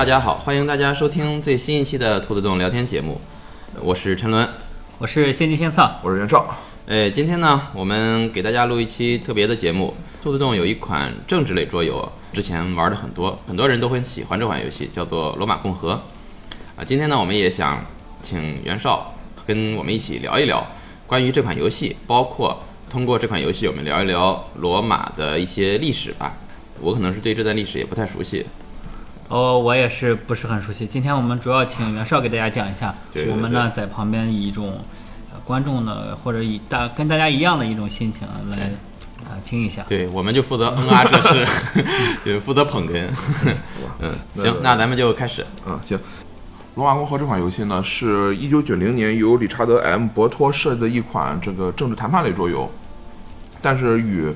大家好，欢迎大家收听最新一期的兔子洞聊天节目，我是陈伦。我是先机先策，我是袁绍。哎，今天呢，我们给大家录一期特别的节目。兔子洞有一款政治类桌游，之前玩的很多，很多人都很喜欢这款游戏，叫做《罗马共和》。啊，今天呢，我们也想请袁绍跟我们一起聊一聊关于这款游戏，包括通过这款游戏，我们聊一聊罗马的一些历史吧。我可能是对这段历史也不太熟悉。哦，我也是不是很熟悉。今天我们主要请袁绍给大家讲一下，对对我们呢在旁边以一种呃观众的或者以大跟大家一样的一种心情来啊、听一下。对，我们就负责嗯啊这是，对，负责捧哏。嗯，行，那咱们就开始。嗯，行。罗马共和这款游戏呢，是一九九零年由理查德 ·M. 博托设计的一款这个政治谈判类桌游，但是与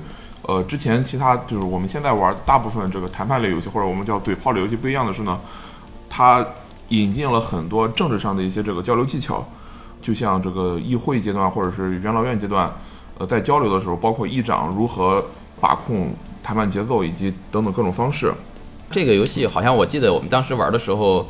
呃之前其他就是我们现在玩大部分这个谈判类游戏或者我们叫嘴炮类游戏不一样的是呢，它引进了很多政治上的一些这个交流技巧，就像这个议会阶段或者是元老院阶段，呃，在交流的时候，包括议长如何把控谈判节奏以及等等各种方式。这个游戏好像我记得我们当时玩的时候，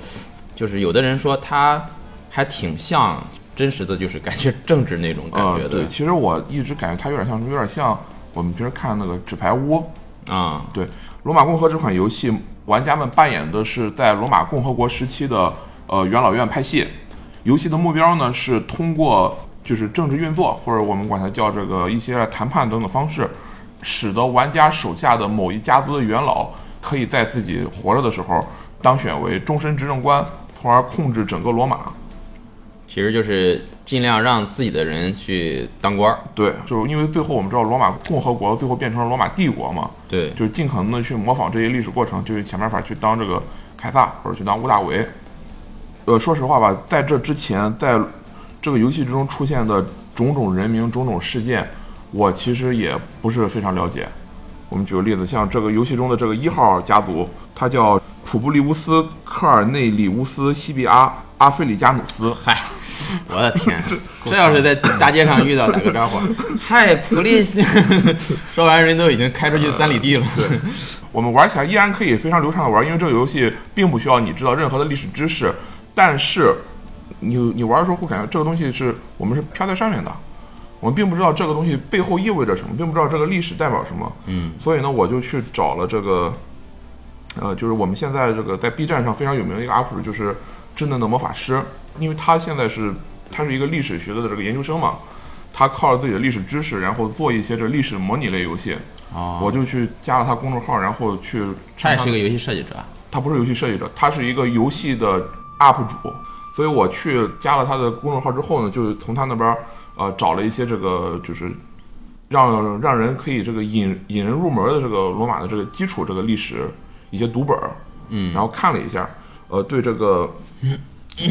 就是有的人说它还挺像真实的，就是感觉政治那种感觉呃，对，其实我一直感觉它有点像什么，有点像我们平时看那个纸牌屋。啊。对，《罗马共和》这款游戏，玩家们扮演的是在罗马共和国时期的呃元老院派系。游戏的目标呢是通过就是政治运作，或者我们管它叫这个一些谈判等等方式，使得玩家手下的某一家族的元老可以在自己活着的时候当选为终身执政官，从而控制整个罗马。其实就是尽量让自己的人去当官儿。对，就是因为最后我们知道罗马共和国最后变成了罗马帝国嘛，对，就是尽可能的去模仿这些历史过程，就是想办法去当这个凯撒或者去当屋大维。呃，说实话吧，在这之前，在这个游戏之中出现的种种人名、种种事件，我其实也不是非常了解。我们举个例子，像这个游戏中的这个一号家族，他叫普布利乌斯·科尔内里乌斯·西比阿·阿菲里加努斯。嗨，我的天，这要是在大街上遇到打个招呼，嗨，普利西，说完人都已经开出去三里地了。对，我们玩起来依然可以非常流畅的玩，因为这个游戏并不需要你知道任何的历史知识，但是你你玩的时候会感觉这个东西是我们是飘在上面的，我们并不知道这个东西背后意味着什么，并不知道这个历史代表什么。嗯，所以呢，我就去找了这个，呃，就是我们现在这个在 B 站上非常有名的一个 UP 主，就是稚嫩的魔法师，因为他现在是他是一个历史学的这个研究生嘛，他靠着自己的历史知识，然后做一些这历史模拟类游戏。哦，我就去加了他公众号，然后去他他也是个游戏设计者。他不是游戏设计者，他是一个游戏的 UP 主，所以我去加了他的公众号之后呢，就从他那边呃找了一些这个就是让让人可以这个引引人入门的这个罗马的这个基础这个历史一些读本儿，嗯，然后看了一下，呃，对这个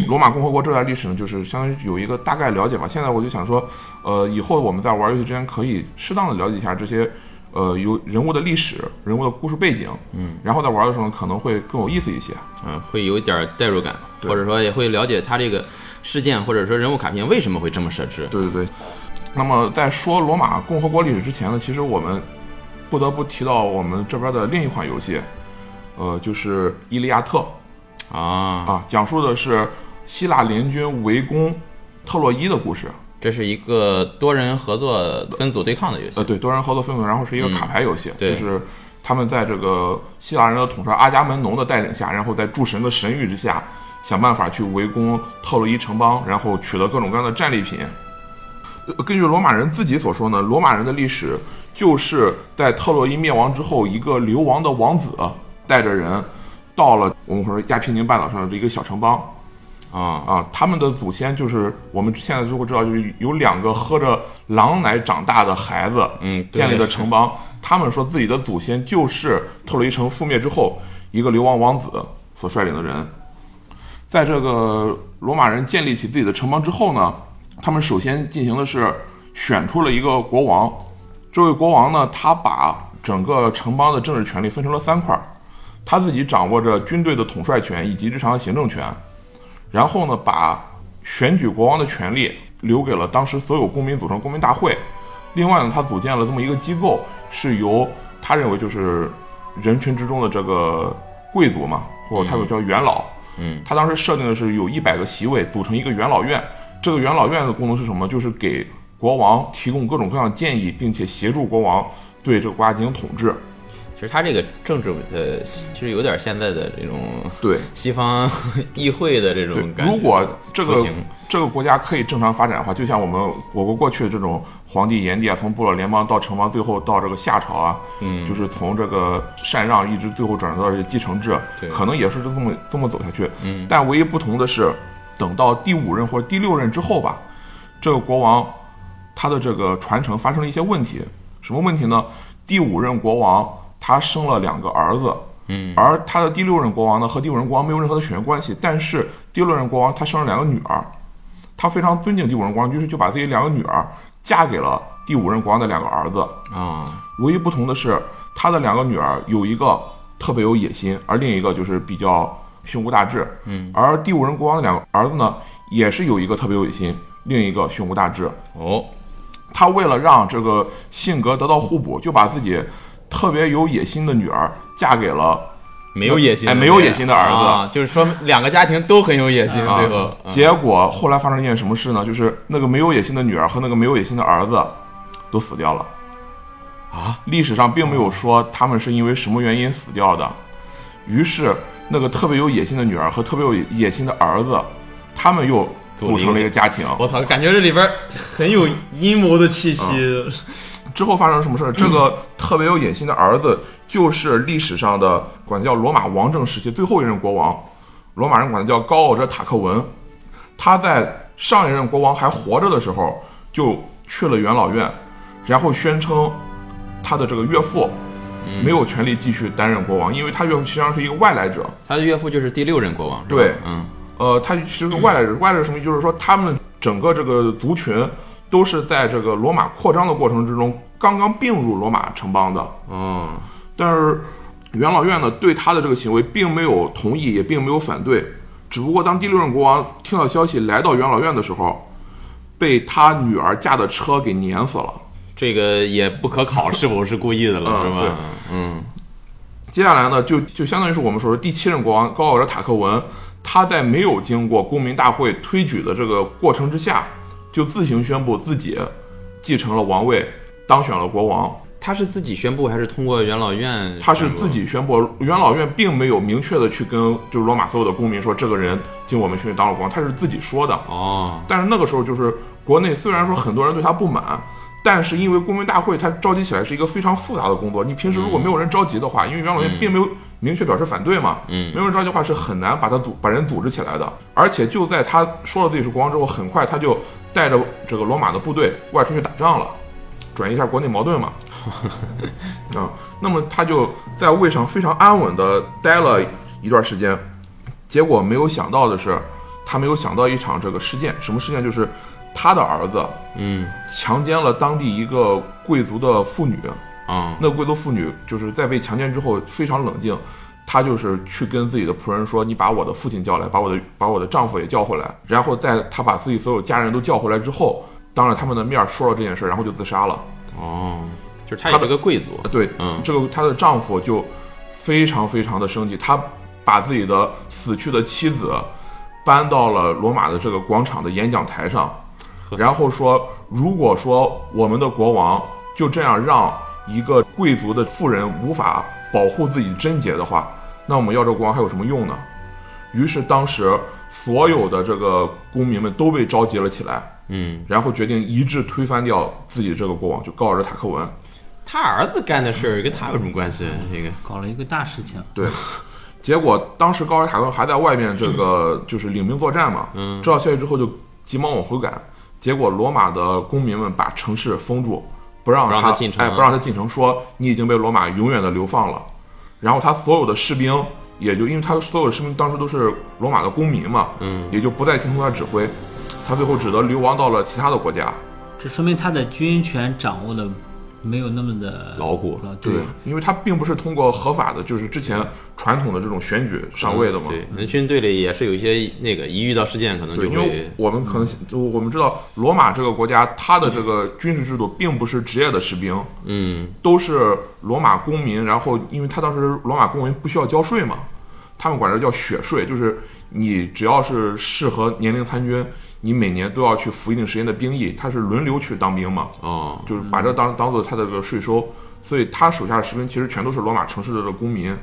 罗马共和国这段历史呢，就是相当于有一个大概了解吧。现在我就想说，呃，以后我们在玩游戏之前可以适当的了解一下这些。呃，有人物的历史、人物的故事背景，嗯，然后在玩的时候可能会更有意思一些。嗯，会有一点代入感，或者说也会了解他这个事件或者说人物卡片为什么会这么设置。对对对。那么在说罗马共和国历史之前呢，其实我们不得不提到我们这边的另一款游戏，呃，就是《伊利亚特》啊，啊，讲述的是希腊联军围攻特洛伊的故事。这是一个多人合作分组对抗的游戏呃，。对，多人合作分组，然后是一个卡牌游戏，就是他们在这个希腊人的统帅阿伽门农的带领下，然后在诸神的神谕之下，想办法去围攻特洛伊城邦，然后取得各种各样的战利品。呃根据罗马人自己所说呢，罗马人的历史就是在特洛伊灭亡之后，一个流亡的王子带着人到了我们说亚平宁半岛上的一个小城邦，啊，啊，他们的祖先就是我们现在就会知道，就是有两个喝着狼奶长大的孩子，嗯建立的城邦。他们说自己的祖先就是特洛伊城覆灭之后一个流亡王子所率领的人。在这个罗马人建立起自己的城邦之后呢，他们首先进行的是选出了一个国王。这位国王呢，他把整个城邦的政治权力分成了三块儿，他自己掌握着军队的统帅权以及日常的行政权。然后呢，把选举国王的权利留给了当时所有公民组成公民大会。另外呢，他组建了这么一个机构，是由他认为就是人群之中的这个贵族嘛，或者他又叫元老。嗯，他当时设定的是有一百个席位组成一个元老院，这个元老院的功能是什么？就是给国王提供各种各样的建议，并且协助国王对这个国家进行统治。其实他这个政治的，其实有点现在的这种对，西方议会的这种，感觉。如果这个这个国家可以正常发展的话，就像我们我国过去的这种皇帝炎帝啊，从部落联邦到城邦，最后到这个夏朝啊，嗯就是从这个禅让一直最后转到这个继承制对，可能也是这么这么走下去。嗯但唯一不同的是，等到第五任或者第六任之后吧，这个国王他的这个传承发生了一些问题。什么问题呢？第五任国王他生了两个儿子，嗯，而他的第六任国王呢，和第五任国王没有任何的血缘关系。但是第六任国王他生了两个女儿，他非常尊敬第五任国王，于是就把自己两个女儿嫁给了第五任国王的两个儿子。啊，唯一不同的是，他的两个女儿有一个特别有野心，而另一个就是比较胸无大志。嗯，而第五任国王的两个儿子呢，也是有一个特别有野心，另一个胸无大志。哦，他为了让这个性格得到互补，就把自己特别有野心的女儿嫁给了没有野心没有野心的儿子啊，就是说两个家庭都很有野心，啊最后。嗯结果后来发生一件什么事呢？就是那个没有野心的女儿和那个没有野心的儿子都死掉了。啊，历史上并没有说他们是因为什么原因死掉的。于是那个特别有野心的女儿和特别有野心的儿子，他们又组成了一个家庭。我操，感觉这里边很有阴谋的气息。之后发生了什么事儿？这个特别有野心的儿子，就是历史上的管他叫罗马王政时期最后一任国王，罗马人管他叫高傲者塔克文。他在上一任国王还活着的时候，就去了元老院，然后宣称他的这个岳父没有权利继续担任国王，因为他岳父实际上是一个外来者。他的岳父就是第六任国王，对嗯，呃，他其实是外来者，外来者什么？就是说他们整个这个族群都是在这个罗马扩张的过程之中刚刚并入罗马城邦的。嗯，但是元老院呢对他的这个行为并没有同意，也并没有反对。只不过当第六任国王听到消息来到元老院的时候，被他女儿驾的车给碾死了。这个也不可考是否是故意的了，嗯是吧对？嗯，接下来呢，就就相当于是我们说的第七任国王高傲者塔克文，他在没有经过公民大会推举的这个过程之下，就自行宣布自己继承了王位，当选了国王。他是自己宣布还是通过元老院？他是自。己宣布，元老院并没有明确的去跟就是罗马所有的公民说这个人经我们训练当了国王，他是自己说的。哦，但是那个时候就是国内虽然说很多人对他不满，但是因为公民大会他召集起来是一个非常复杂的工作，你平时如果没有人召集的话，因为元老院并没有明确表示反对嘛，嗯没有人召集的话是很难把他组把人组织起来的。而且就在他说了自己是国王之后，很快他就带着这个罗马的部队外出去打仗了，转移一下国内矛盾嘛。啊，那么他就在位上非常安稳的待了一段时间，结果没有想到的是，他没有想到一场这个事件，什么事件？就是他的儿子嗯强奸了当地一个贵族的妇女，啊那个贵族妇女就是在被强奸之后非常冷静，她就是去跟自己的仆人说：“你把我的父亲叫来，把我的把我的丈夫也叫回来。”然后在她把自己所有家人都叫回来之后，当着他们的面说了这件事，然后就自杀了。哦，就是他也是个贵族。对，嗯这个她的丈夫就非常非常的生气，他把自己的死去的妻子搬到了罗马的这个广场的演讲台上，然后说，如果说我们的国王就这样让一个贵族的妇人无法保护自己贞洁的话，那我们要这个国王还有什么用呢？于是当时所有的这个公民们都被召集了起来，嗯，然后决定一致推翻掉自己这个国王，就高尔塔克文。他儿子干的事儿跟他有什么关系？这个搞了一个大事情，对，结果当时高尔塔克文还在外面这个 就是领兵作战嘛，嗯知道消息之后就急忙往回赶，结果罗马的公民们把城市封住，不让不让他他进城哎，不让他进城，说你已经被罗马永远的流放了。然后他所有的士兵也就因为他所有的士兵当时都是罗马的公民嘛，嗯，也就不再听从他指挥，他最后只得流亡到了其他的国家。这说明他的军权掌握的没有那么的牢固对，因为他并不是通过合法的，就是之前传统的这种选举上位的嘛。对，那军队里也是有一些那个一遇到事件可能对，就因为会我们可能就我们知道，罗马这个国家，它的这个军事制度并不是职业的士兵，嗯都是罗马公民。然后，因为他当时罗马公民不需要交税嘛，他们管这叫血税，就是你只要是适合年龄参军，你每年都要去服一定时间的兵役，他是轮流去当兵嘛，哦，就是把这当当做他的这个税收，所以他手下的士兵其实全都是罗马城市的这个公民。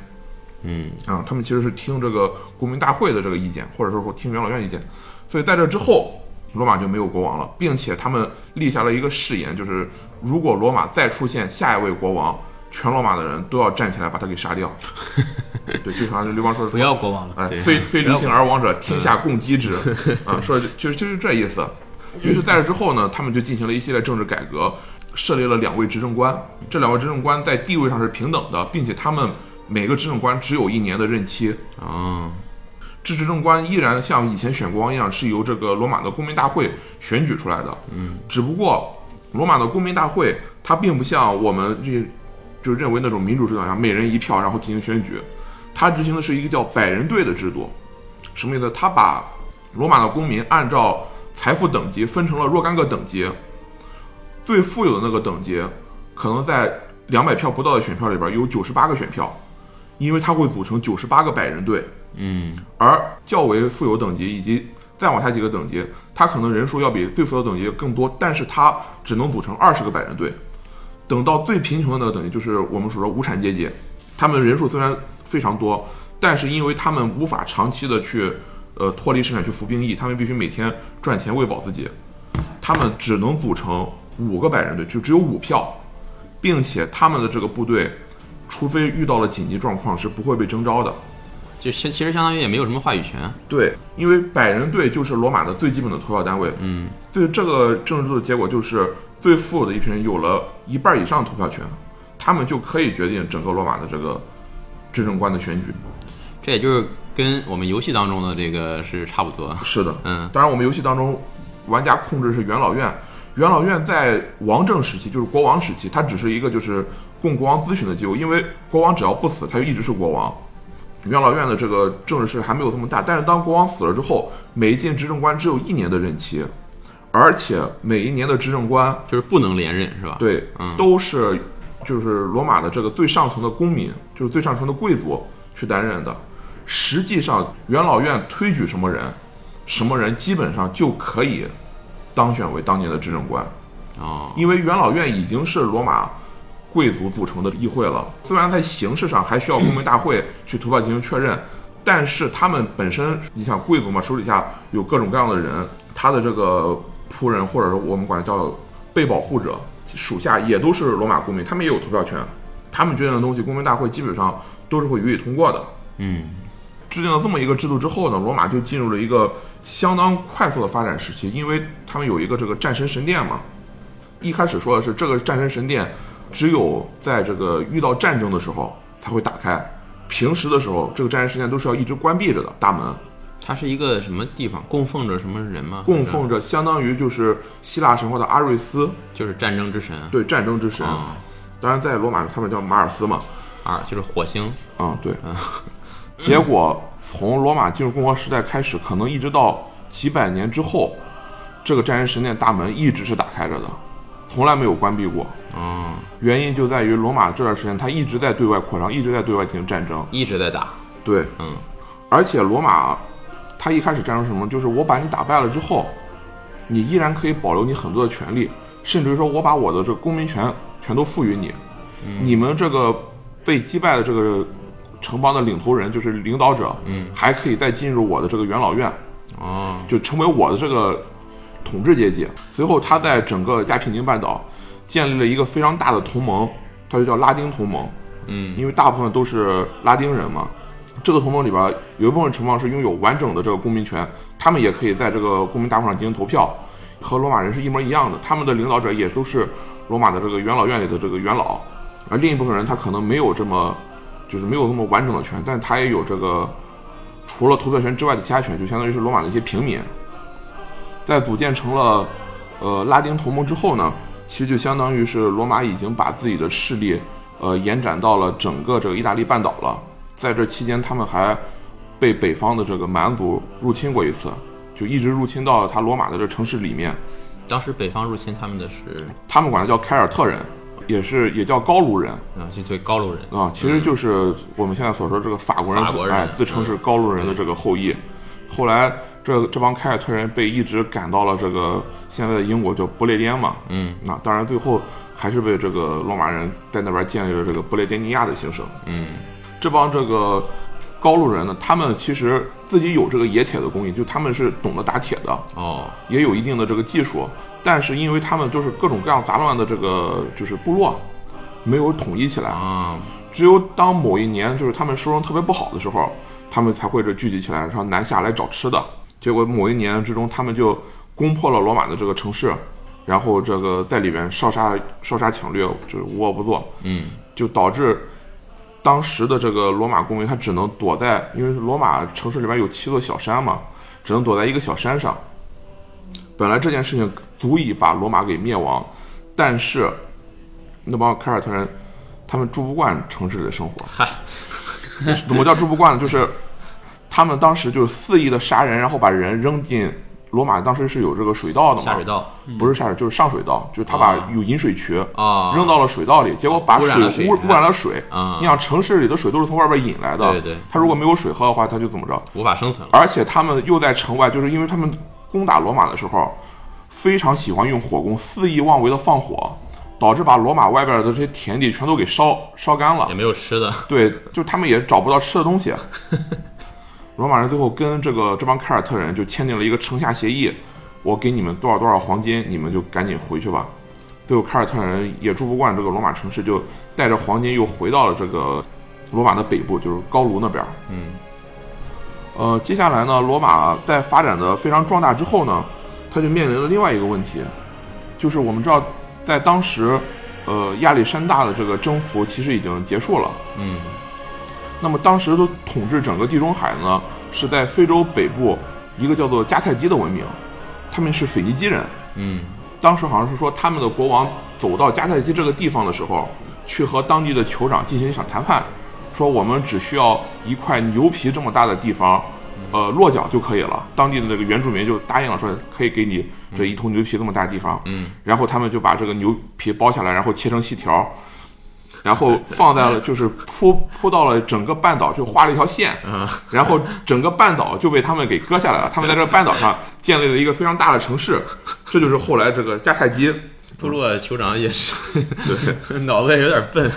嗯。啊，他们其实是听这个公民大会的这个意见，或者说听元老院意见，所以在这之后，罗马就没有国王了，并且他们立下了一个誓言，就是如果罗马再出现下一位国王，全罗马的人都要站起来把他给杀掉。对，就像刘邦说的不要国王了。哎，非非离性而亡者，天下共击之。啊，说的就是就是这意思。于是在这之后呢，他们就进行了一系列政治改革，设立了两位执政官。这两位执政官在地位上是平等的，并且他们每个执政官只有一年的任期。哦，这执政官依然像以前选国王一样，是由这个罗马的公民大会选举出来的。嗯，只不过罗马的公民大会它并不像我们这就认为那种民主制度一样，每人一票然后进行选举，他执行的是一个叫百人队的制度。什么意思？他把罗马的公民按照财富等级分成了若干个等级，最富有的那个等级，可能在两百票不到的选票里边有九十八个选票，因为它会组成九十八个百人队。嗯，而较为富有等级以及再往下几个等级，它可能人数要比最富有等级更多，但是它只能组成二十个百人队。等到最贫穷的那个等级，就是我们所说无产阶级，他们人数虽然非常多，但是因为他们无法长期的去呃脱离生产去服兵役，他们必须每天赚钱喂饱自己，他们只能组成五个百人队，就只有五票，并且他们的这个部队，除非遇到了紧急状况，是不会被征召的。就其其实相当于也没有什么话语权。对，因为百人队就是罗马的最基本的投票单位。嗯，对这个政治制度的结果就是，最富有的一批人有了一半以上的投票权，他们就可以决定整个罗马的这个执政官的选举。这也就是跟我们游戏当中的这个是差不多。是的，嗯当然我们游戏当中，玩家控制是元老院。元老院在王政时期，就是国王时期，它只是一个就是供国王咨询的机构，因为国王只要不死，他就一直是国王。元老院的这个政治势力还没有这么大，但是当国王死了之后，每一届执政官只有一年的任期，而且每一年的执政官就是不能连任是吧？，对，嗯都是就是罗马的这个最上层的公民，就是最上层的贵族去担任的。实际上，元老院推举什么人，什么人基本上就可以当选为当年的执政官，哦，因为元老院已经是罗马贵族组成的议会了。虽然在形式上还需要公民大会去投票进行确认，但是他们本身，你想贵族嘛，手底下有各种各样的人，他的这个仆人或者说我们管叫被保护者，属下也都是罗马公民，他们也有投票权。他们决定的东西，公民大会基本上都是会予以通过的。嗯，制定了这么一个制度之后呢，罗马就进入了一个相当快速的发展时期，因为他们有一个这个战神神殿嘛。一开始说的是这个战神神殿只有在这个遇到战争的时候才会打开，平时的时候这个战神神殿都是要一直关闭着的大门，它是一个什么地方？供奉着什么人吗？供奉着相当于就是希腊神话的阿瑞斯，就是战争之神。对战争之神。啊，当然在罗马他们叫马尔斯嘛，啊就是火星。啊、对。结果从罗马进入共和时代开始，可能一直到几百年之后，这个战神神殿大门一直是打开着的，从来没有关闭过。嗯，原因就在于罗马这段时间，它一直在对外扩张，一直在对外进行战争。一直在打。对，嗯，而且罗马，它一开始战争是什么？就是我把你打败了之后，你依然可以保留你很多的权利，甚至于说我把我的这个公民权全都赋予你。你们这个被击败的这个城邦的领头人，就是领导者，嗯，还可以再进入我的这个元老院，哦，就成为我的这个统治阶级。随后，他在整个亚平宁半岛建立了一个非常大的同盟，他就叫拉丁同盟。嗯，因为大部分都是拉丁人嘛。这个同盟里边有一部分城邦是拥有完整的这个公民权，他们也可以在这个公民大会上进行投票，和罗马人是一模一样的。他们的领导者也都是罗马的这个元老院里的这个元老，而另一部分人他可能没有这么，就是没有这么完整的权，但他也有这个除了投票权之外的其他权，就相当于是罗马的一些平民。在组建成了呃拉丁同盟之后呢，其实就相当于是罗马已经把自己的势力呃延展到了整个这个意大利半岛了。在这期间，他们还被北方的这个蛮族入侵过一次，就一直入侵到了他罗马的这城市里面。当时北方入侵他们的是他们管它叫凯尔特人，也是也叫高卢人啊，就对高卢人啊，其实就是我们现在所说这个法国人，法国人哎，自称是高卢人的这个后裔。后来这这帮凯尔特人被一直赶到了这个现在的英国叫不列颠嘛，嗯，那当然最后还是被这个罗马人在那边建立了这个不列颠尼亚的行省。嗯，这帮这个高卢人呢，他们其实自己有这个冶铁的工艺，就他们是懂得打铁的，哦，也有一定的这个技术，但是因为他们就是各种各样杂乱的这个就是部落，没有统一起来。啊，只有当某一年就是他们收成特别不好的时候，他们才会这聚集起来，然后南下来找吃的。结果某一年之中，他们就攻破了罗马的这个城市，然后这个在里边烧杀烧杀抢掠，就是无恶不作，嗯，就导致当时的这个罗马公民他只能躲在，因为罗马城市里边有七座小山嘛，只能躲在一个小山上。本来这件事情足以把罗马给灭亡，但是那帮凯尔特人他们住不惯城市里的生活。嗨，怎么叫住不惯呢？就是他们当时就是肆意的杀人，然后把人扔进罗马，当时是有这个水道的嘛，下水道不是下水，就是上水道，就是他把有引水渠啊，扔到了水道里，结果把水污污染了水。啊你想城市里的水都是从外边引来的，对对他如果没有水喝的话，他就怎么着？无法生存了。而且他们又在城外，就是因为他们攻打罗马的时候，非常喜欢用火攻，肆意妄为的放火，导致把罗马外边的这些田地全都给烧烧干了也。没有吃的，对，就他们也找不到吃的东西。罗马人最后跟这个这帮凯尔特人就签订了一个城下协议，我给你们多少多少黄金，你们就赶紧回去吧。最后凯尔特人也住不惯这个罗马城市，就带着黄金又回到了这个罗马的北部，就是高卢那边。嗯，呃，接下来呢，罗马在发展的非常壮大之后呢，他就面临了另外一个问题，就是我们知道，在当时，呃，亚历山大的这个征服其实已经结束了。嗯，那么当时的统治整个地中海呢，是在非洲北部一个叫做迦太基的文明，他们是腓尼基人。嗯，当时好像是说他们的国王走到迦太基这个地方的时候，去和当地的酋长进行一场谈判，说我们只需要一块牛皮这么大的地方，呃，落脚就可以了。当地的这个原住民就答应了，说可以给你这一头牛皮这么大的地方。嗯，然后他们就把这个牛皮剥下来，然后切成细条。然后放在了，就是铺铺到了整个半岛，就画了一条线，然后整个半岛就被他们给割下来了。他们在这个半岛上建立了一个非常大的城市，这就是后来这个迦太基。部落酋长也是，脑子也有点笨。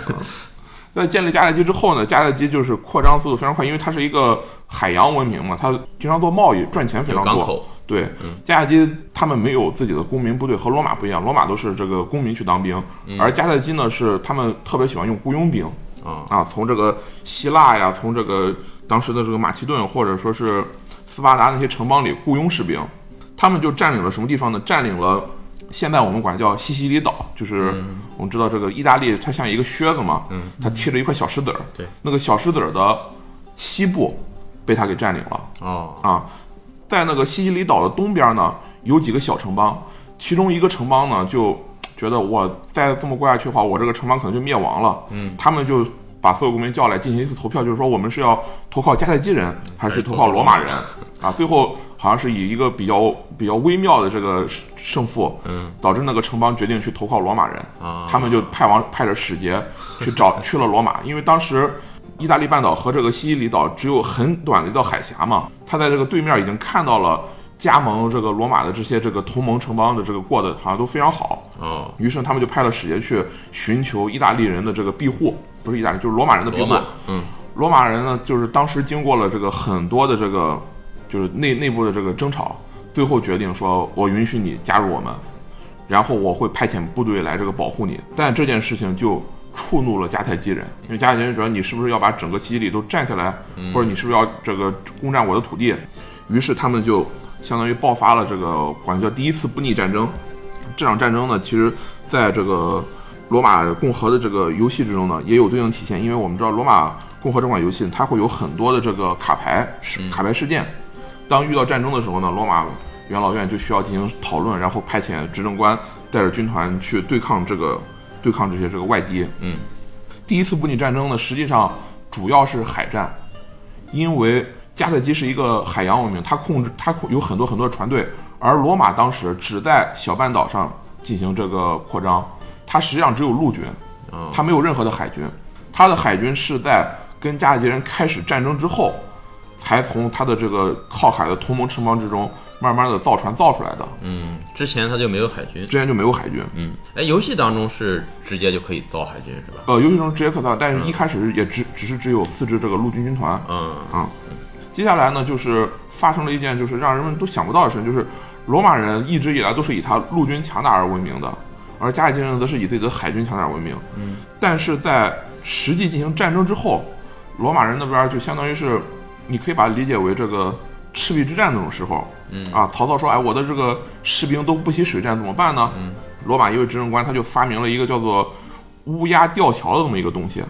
那建立迦太基之后呢，迦太基就是扩张速度非常快，因为它是一个海洋文明嘛，它经常做贸易，赚钱非常多。港口，对，迦太基他们没有自己的公民部队，和罗马不一样，罗马都是这个公民去当兵，而迦太基呢是他们特别喜欢用雇佣兵啊啊，从这个希腊呀，从这个当时的这个马其顿或者说是斯巴达那些城邦里雇佣士兵，他们就占领了什么地方呢？占领了。现在我们管叫西西里岛，就是我们知道这个意大利，它像一个靴子嘛，嗯它贴着一块小石子儿，对，那个小石子儿的西部被它给占领了。哦，啊，在那个西西里岛的东边呢，有几个小城邦，其中一个城邦呢就觉得我再这么过下去的话，我这个城邦可能就灭亡了。嗯，他们就把所有公民叫来进行一次投票，就是说我们是要投靠迦太基人，还是投靠罗马人？啊，最后好像是以一个比较比较微妙的这个胜负，嗯，导致那个城邦决定去投靠罗马人。啊，他们就派王派着使节 去找去了罗马，因为当时意大利半岛和这个西西里岛只有很短的一道海峡嘛，他在这个对面已经看到了加盟这个罗马的这些这个同盟城邦的这个过得好像都非常好，嗯，于是他们就派了使节去寻求意大利人的这个庇护，不是意大利就是罗马人的庇护。嗯，罗马人呢，就是当时经过了这个很多的这个就是内内部的这个争吵，最后决定说，我允许你加入我们，然后我会派遣部队来这个保护你。但这件事情就触怒了迦太基人，因为迦太基人觉得你是不是要把整个西西里都占下来，或者你是不是要这个攻占我的土地？于是他们就相当于爆发了这个管叫第一次布匿战争。这场战争呢，其实在这个罗马共和的这个游戏之中呢，也有对应体现。因为我们知道罗马共和这款游戏，它会有很多的这个卡牌事卡牌事件。当遇到战争的时候呢，罗马元老院就需要进行讨论，然后派遣执政官带着军团去对抗这个对抗这些这个外敌。嗯，第一次布匿战争呢，实际上主要是海战，因为迦太基是一个海洋文明，它控制它有很多很多的船队，而罗马当时只在小半岛上进行这个扩张，它实际上只有陆军，哦他没有任何的海军，它的海军是在跟迦太基人开始战争之后，才从它的这个靠海的同盟城邦之中慢慢的造船造出来的，嗯，之前他就没有海军。之前就没有海军。嗯，哎，游戏当中是直接就可以造海军是吧？呃，游戏中直接可造，但是一开始也只只是只有四支这个陆军军团。嗯嗯。接下来呢，就是发生了一件就是让人们都想不到的事情，就是罗马人一直以来都是以他陆军强大而闻名的，而迦太基人则是以自己的海军强大而闻名。嗯，但是在实际进行战争之后，罗马人那边就相当于是，你可以把它理解为这个赤壁之战那种时候。嗯啊，曹操说：“哎，我的这个士兵都不惜水战，怎么办呢？”嗯，罗马一位执政官他就发明了一个叫做乌鸦吊桥的这么一个东西。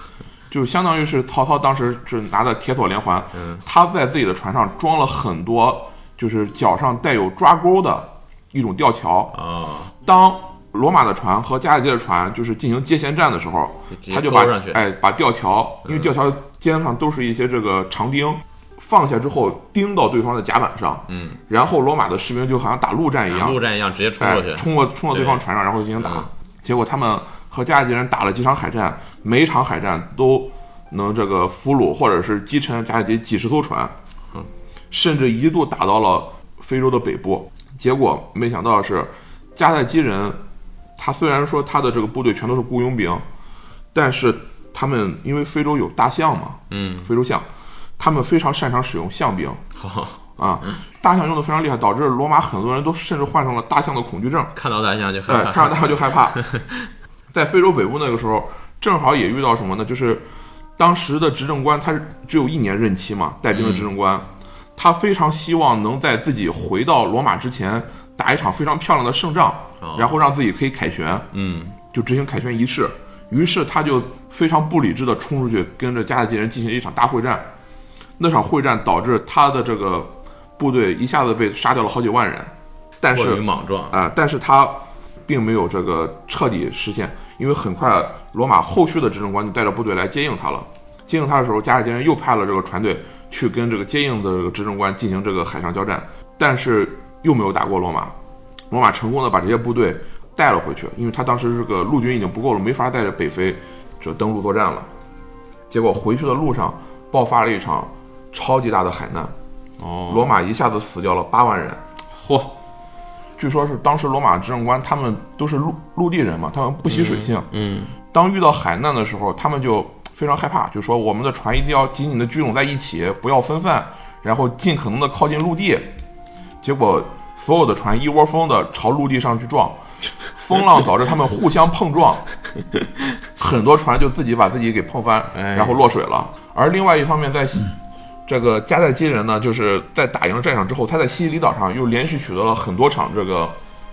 就相当于是曹操当时是拿的铁索连环，嗯他在自己的船上装了很多，就是脚上带有抓钩的一种吊桥。啊，当罗马的船和迦太基的船就是进行接舷战的时候，他就把。哎把吊桥，因为吊桥肩上都是一些这个长钉，放下之后钉到对方的甲板上，嗯，然后罗马的士兵就好像打陆战一样，陆战一样直接冲哎过去。冲过冲到对方船上，然后进行打嗯。结果他们和迦太基人打了几场海战，每一场海战都能这个俘虏或者是击沉迦太基几十艘船，嗯，甚至一度打到了非洲的北部。结果没想到的是，迦太基人他虽然说他的这个部队全都是雇佣兵，但是他们因为非洲有大象嘛，嗯，非洲象，他们非常擅长使用象兵好，啊，大象用的非常厉害，导致罗马很多人都甚至患上了大象的恐惧症。看到大象就害哎，怕。看到大象就害怕。在非洲北部那个时候，正好也遇到什么呢？就是当时的执政官他只有一年任期嘛，带兵的执政官，他非常希望能在自己回到罗马之前打一场非常漂亮的胜仗，哦然后让自己可以凯旋，嗯，就执行凯旋仪式。于是他就非常不理智的冲出去，跟着迦太基人进行一场大会战。那场会战导致他的这个部队一下子被杀掉了好几万人，但是莽撞。啊、但是他并没有这个彻底实现，因为很快罗马后续的执政官就带着部队来接应他了。接应他的时候，迦太基人又派了这个船队去跟这个接应的这个执政官进行这个海上交战，但是又没有打过罗马。罗马成功的把这些部队带了回去，因为他当时这个陆军已经不够了，没法带着北非这登陆作战了。结果回去的路上爆发了一场超级大的海难，哦，罗马一下子死掉了八万人。嚯，据说是当时罗马执政官他们都是陆陆地人嘛，他们不习水性。嗯，当遇到海难的时候，他们就非常害怕，就说我们的船一定要紧紧的聚拢在一起，不要分散，然后尽可能的靠近陆地。结果所有的船一窝蜂的朝陆地上去撞，风浪导致他们互相碰撞，很多船就自己把自己给碰翻，哎然后落水了。而另外一方面，在西这个迦太基人呢，就是在打赢了战场之后，他在西西里岛上又连续取得了很多场这个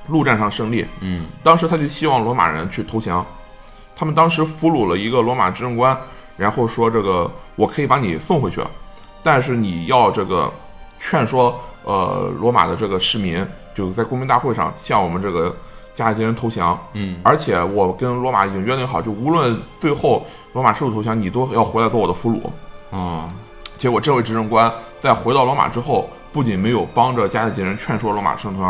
陆战上胜利。嗯，当时他就希望罗马人去投降，他们当时俘虏了一个罗马执政官，然后说这个我可以把你送回去，但是你要这个劝说呃罗马的这个市民，就在公民大会上向我们这个迦太基人投降。嗯，而且我跟罗马已经约定好，就无论最后罗马是否投降，你都要回来做我的俘虏。哦，结果这位执政官在回到罗马之后，不仅没有帮着迦太基人劝说罗马圣徒，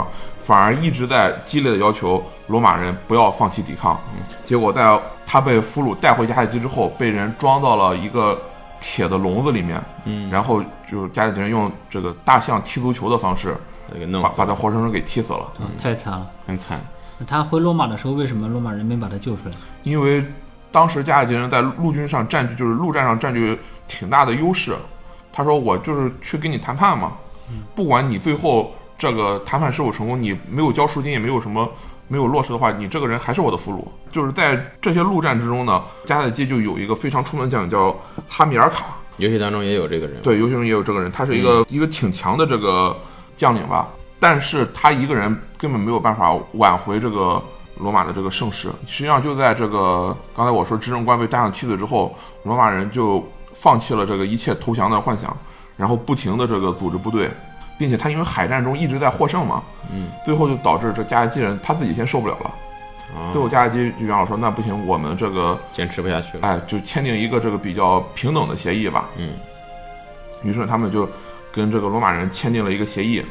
反而一直在激烈的要求罗马人不要放弃抵抗。结果在他被俘虏带回迦太基之后，被人装到了一个铁的笼子里面，嗯，然后就是迦太基人用这个大象踢足球的方式，给弄把把，他活生生给踢死了。嗯太惨了。很惨。他回罗马的时候，为什么罗马人没把他救出来？因为当时迦太基人在陆军上占据，就是陆战上占据挺大的优势。他说：“我就是去跟你谈判嘛，不管你最后这个谈判是否成功，你没有交赎金，也没有什么没有落实的话，你这个人还是我的俘虏。”就是在这些陆战之中呢，迦太基就有一个非常出名的将领叫哈米尔卡，游戏当中也有这个人。，对，游戏中也有这个人，他是一个、一个挺强的这个将领吧，但是他一个人根本没有办法挽回这个罗马的这个盛世。实际上就在这个刚才我说执政官被带上梯子之后，罗马人就放弃了这个一切投降的幻想，然后不停的这个组织部队，并且他因为海战中一直在获胜嘛，嗯，最后就导致这迦太基人他自己先受不了了，啊。最后迦太基元老说那不行，我们这个坚持不下去了。哎，就签订一个这个比较平等的协议吧。嗯，于是他们就跟这个罗马人签订了一个协议，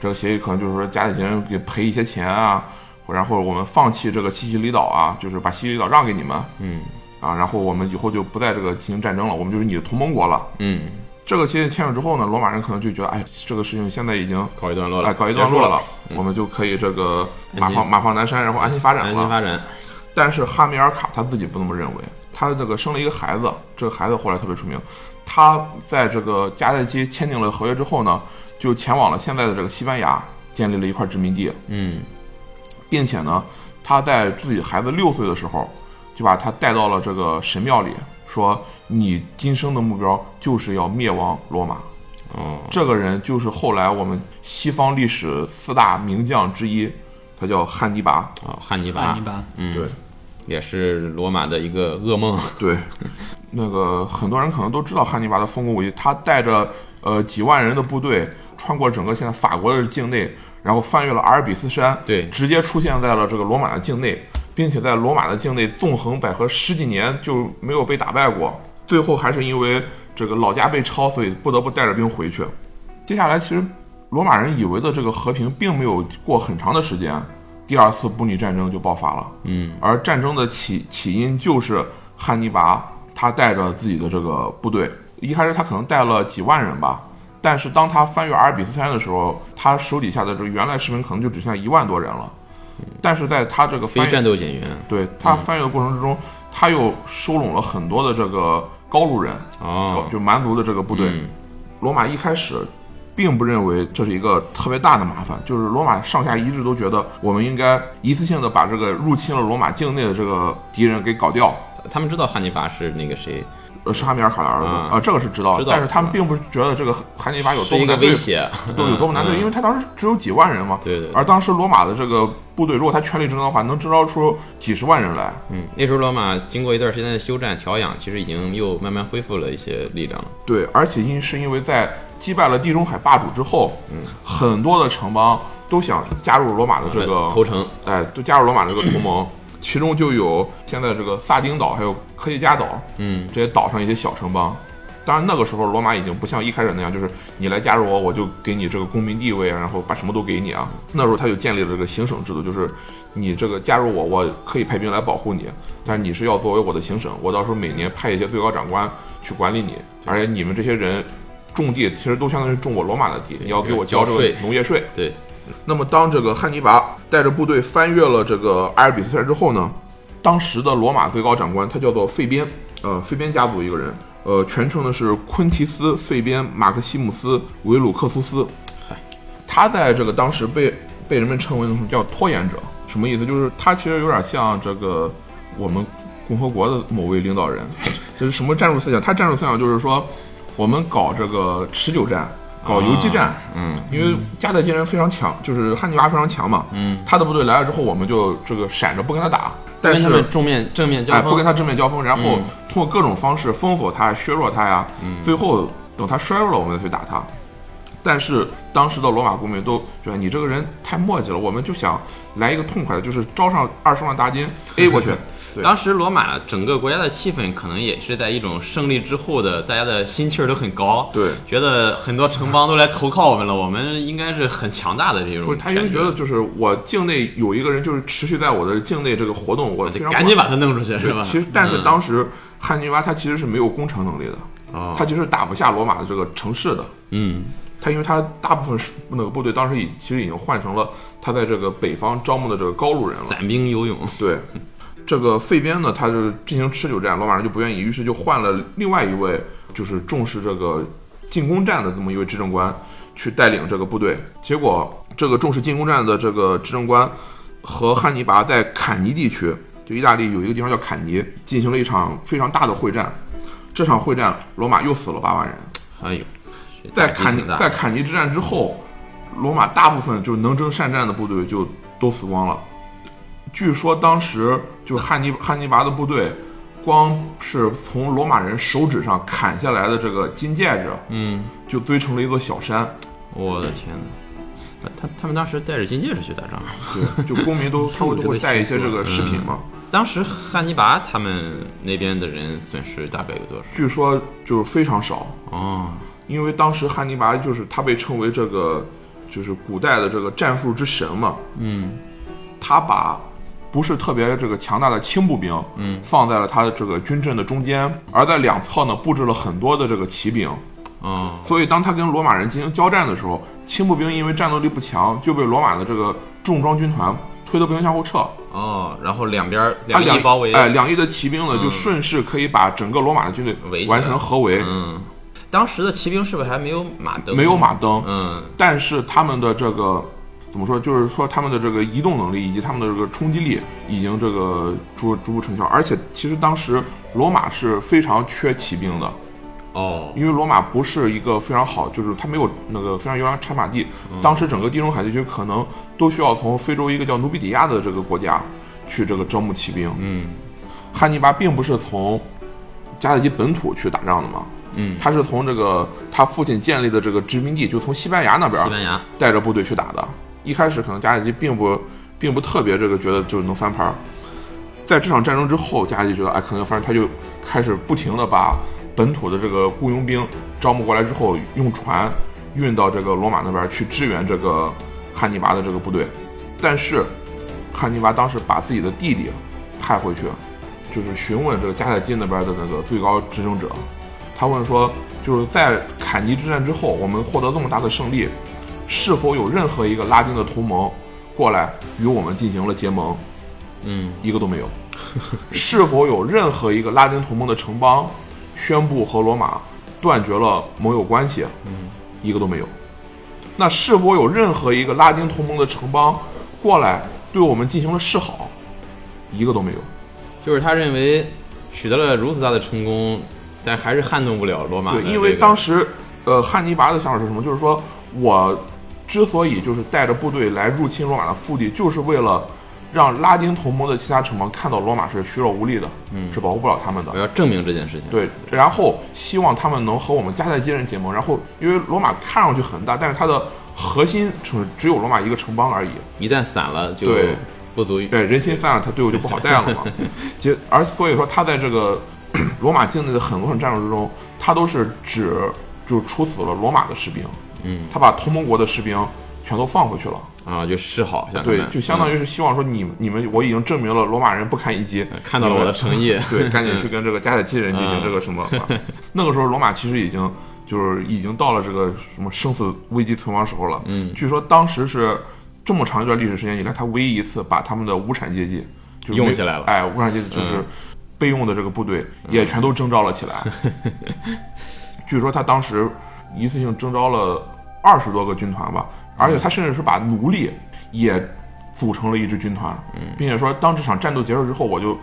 这个协议可能就是说迦太基人给赔一些钱啊，然后我们放弃这个西西里岛啊，就是把西西里岛让给你们，嗯啊，然后我们以后就不在这个进行战争了，我们就是你的同盟国了。嗯，这个协议签署之后呢，罗马人可能就觉得，哎，这个事情现在已经告一段落了，哎告一段落了了，，我们就可以这个马放马放南山，然后安心发展了。安心发展。但是哈米尔卡他自己不那么认为，他这个生了一个孩子，这个孩子后来特别出名。他在这个迦太基签订了合约之后呢，就前往了现在的这个西班牙，建立了一块殖民地，嗯并且呢，他在自己孩子六岁的时候，就把他带到了这个神庙里，说你今生的目标就是要灭亡罗马。哦，这个人就是后来我们西方历史四大名将之一，他叫汉尼拔。哦，汉尼拔汉尼，拔，嗯，对，也是罗马的一个噩梦。对，那个很多人可能都知道汉尼拔的丰功伟绩，他带着呃几万人的部队穿过整个现在法国的境内，然后翻越了阿尔卑斯山，对直接出现在了这个罗马的境内，并且在罗马的境内纵横捭阖十几年就没有被打败过，最后还是因为这个老家被抄，所以不得不带着兵回去。接下来其实罗马人以为的这个和平并没有过很长的时间，第二次布匿战争就爆发了。嗯而战争的起起因就是汉尼拔他带着自己的这个部队，一开始他可能带了几万人吧，但是当他翻越阿尔卑斯山的时候，他手底下的这个原来士兵可能就只剩下一万多人了。但是在他这个非战斗减员。对他翻越的过程之中，他又收拢了很多的这个高卢人，哦，就蛮族的这个部队。嗯罗马一开始并不认为这是一个特别大的麻烦，就是罗马上下一致都觉得我们应该一次性的把这个入侵了罗马境内的这个敌人给搞掉。他们知道汉尼拔是那个谁，呃，是哈米尔卡的儿子啊啊、这个是知道的，但是他们并不觉得这个汉尼拔有多么难对威胁，都有多么难对，嗯因为他当时只有几万人嘛。对对对而当时罗马的这个部队，如果他全力征的话，能征召出几十万人来。嗯，那时候罗马经过一段时间的休战调养，其实已经又慢慢恢复了一些力量了。对，而且因是因为在击败了地中海霸主之后，嗯，很多的城邦都想加入罗马的这个投诚，哎，都加入罗马这个同盟，其中就有现在这个萨丁岛，还有科西嘉岛嗯这些岛上一些小城邦。当然，那个时候罗马已经不像一开始那样，就是你来加入我，我就给你这个公民地位啊，然后把什么都给你啊。那时候他就建立了这个行省制度，就是你这个加入我，我可以派兵来保护你，但是你是要作为我的行省，我到时候每年派一些最高长官去管理你，而且你们这些人种地其实都相当于种我罗马的地，你要给我交这个农业税。对，那么当这个汉尼拔带着部队翻越了这个阿尔卑斯山之后呢，当时的罗马最高长官他叫做费边，呃，费边家族一个人，呃，全称呢是昆提斯·费边·马克西姆斯·维鲁克苏斯。嗨，他在这个当时被被人们称为什么叫拖延者，什么意思？就是他其实有点像这个我们共和国的某位领导人，这是什么战术思想？他战术思想就是说，我们搞这个持久战，搞游击战。嗯因为迦太基人非常强，就是汉尼拔非常强嘛，嗯，他的部队来了之后，我们就这个闪着不跟他打，但是正面正面交哎锋，不跟他正面交锋，然后嗯通过各种方式封锁他、削弱他呀，嗯最后等他衰弱了，我们再去打他。但是当时的罗马公民都觉得你这个人太磨叽了，我们就想来一个痛快的，就是招上二十万大军 A 过去。对。当时罗马整个国家的气氛可能也是在一种胜利之后的，大家的心气儿都很高，对，觉得很多城邦都来投靠我们了，我们应该是很强大的这种不是他因为感觉。得就是我境内有一个人就是持续在我的境内这个活动，我非常赶紧把他弄出去，是吧？其实，但是嗯。当时汉尼拔他其实是没有攻城能力的，哦。他其实打不下罗马的这个城市的。嗯。他因为他大部分是那个部队当时已其实已经换成了他在这个北方招募的这个高卢人了。散兵游勇，对，这个费边呢，他就是进行持久战，罗马人就不愿意，于是就换了另外一位就是重视这个进攻战的这么一位执政官去带领这个部队。结果这个重视进攻战的这个执政官和汉尼拔在坎尼地区，就意大利有一个地方叫坎尼，进行了一场非常大的会战。这场会战，罗马又死了八万人。哎呦，在坎尼在坎尼之战之后，罗马大部分就是能征善战的部队就都死光了。据说当时就汉尼汉尼拔的部队，光是从罗马人手指上砍下来的这个金戒指，嗯，就堆成了一座小山。我的天哪！他他们当时带着金戒指去打仗，对，就公民都 他们都会带一些这个饰品嘛。当时汉尼拔他们那边的人损失大概有多少？据说就是非常少，哦，因为当时汉尼拔就是他被称为这个就是古代的这个战术之神嘛。嗯，他他把不是特别这个强大的轻步兵，嗯，放在了他的这个军阵的中间，而在两侧呢布置了很多的这个骑兵。嗯，所以当他跟罗马人进行交战的时候，轻步兵因为战斗力不强，就被罗马的这个重装军团推得不能向后撤。哦，然后两边儿两两翼包围，哎，两翼的骑兵呢，就顺势可以把整个罗马的军队围完成合围。嗯，当时的骑兵是不是还没有马灯？没有，马灯，嗯，但是他们的这个怎么说？就是说他们的这个移动能力以及他们的这个冲击力已经这个逐逐步成效。而且其实当时罗马是非常缺骑兵的，哦，因为罗马不是一个非常好，就是它没有那个非常优良产马地。当时整个地中海地区可能都需要从非洲一个叫努比底亚的这个国家去这个招募骑兵。嗯汉尼拔并不是从迦太基本土去打仗的嘛，嗯，他是从这个他父亲建立的这个殖民地，就从西班牙那边西班牙，带着部队去打的。一开始可能迦太基并不并不特别这个觉得就能翻盘儿，在这场战争之后，迦太基觉得哎可能翻，他就开始不停的把本土的这个雇佣兵招募过来之后，用船运到这个罗马那边去支援这个汉尼拔的这个部队。但是汉尼拔当时把自己的弟弟派回去，就是询问这个迦太基那边的那个最高执政者，他问说，就是在坎尼之战之后，我们获得这么大的胜利，是否有任何一个拉丁的同盟过来与我们进行了结盟？嗯，一个都没有。是否有任何一个拉丁同盟的城邦宣布和罗马断绝了盟友关系？嗯，一个都没有。那是否有任何一个拉丁同盟的城邦过来对我们进行了示好？一个都没有。就是他认为取得了如此大的成功，但还是撼动不了罗马对，这个。因为当时，呃，汉尼拔的想法是什么？就是说我之所以就是带着部队来入侵罗马的腹地，就是为了让拉丁同盟的其他城邦看到罗马是虚弱无力的，嗯，是保护不了他们的我。要证明这件事情。对，然后希望他们能和我们迦太基人结盟。然后，因为罗马看上去很大，但是它的核心城只有罗马一个城邦而已。一旦散了，就对不足以。对，人心散了，他队伍就不好带了嘛。其而所以说，他在这个 罗马境内的很多场战斗之中，他都是只就处死了罗马的士兵，嗯，他把同盟国的士兵全都放回去了。啊，就示好，对，就相当于、是希望说你你们我已经证明了罗马人不堪一击，嗯看到了我的诚意。对，赶紧 去跟这个迦太基人进行嗯这个什么。那个时候，罗马其实已经就是已经到了这个什么生死危机存亡时候了。嗯，据说当时是这么长一段历史时间以来，他唯一一次把他们的无产阶级就用起来了哎，无产阶级就是嗯备用的这个部队也全都征召了起来。据说他当时一次性征召了二十多个军团吧，而且他甚至是把奴隶也组成了一支军团，并且说当这场战斗结束之后，我就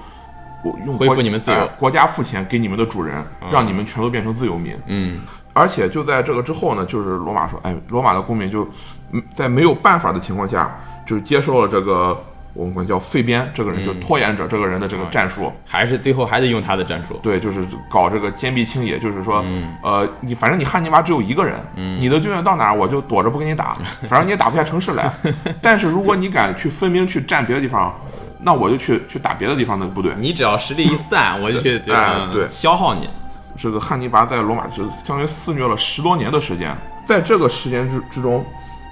我用恢复国你们自由。哎国家付钱给你们的主人，让你们全都变成自由民。嗯，而且就在这个之后呢，就是罗马说，哎，罗马的公民就嗯在没有办法的情况下，就是接受了这个我们管叫废编这个人，就拖延者这个人的这个战术。还是最后还得用他的战术。对，就是搞这个坚壁清野，就是说，嗯呃，你反正你汉尼拔只有一个人，你的军队到哪儿我就躲着不跟你打，反正你也打不下城市来。但是如果你敢去分兵去占别的地方，那我就去去打别的地方的部队。你只要实力一散，我就去对消耗你。这个汉尼拔在罗马就相当于肆虐了十多年的时间，在这个时间之之中，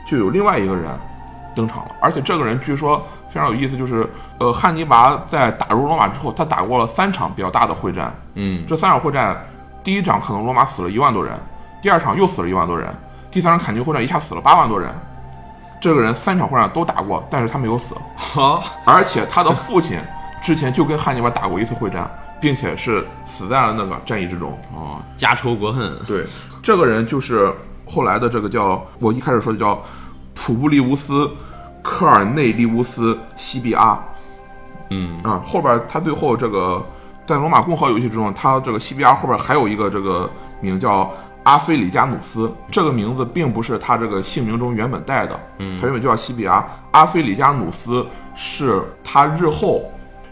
就有另外一个人登场了，而且这个人据说非常有意思，就是呃，汉尼拔在打入罗马之后，他打过了三场比较大的会战，嗯，这三场会战，第一场可能罗马死了一万多人，第二场又死了一万多人，第三场坎尼会战一下死了八万多人。这个人三场会战都打过，但是他没有死，好，而且他的父亲之前就跟汉尼拔打过一次会战，并且是死在了那个战役之中。哦，家仇国恨。对，这个人就是后来的这个叫我一开始说的叫普布利乌斯·科尔内利乌斯·西比阿嗯，啊，后边他最后这个在罗马共和游戏之中，他这个西比阿后边还有一个这个名叫阿非里加努斯，这个名字并不是他这个姓名中原本带的，嗯，他原本就叫西比阿。阿非里加努斯是他日后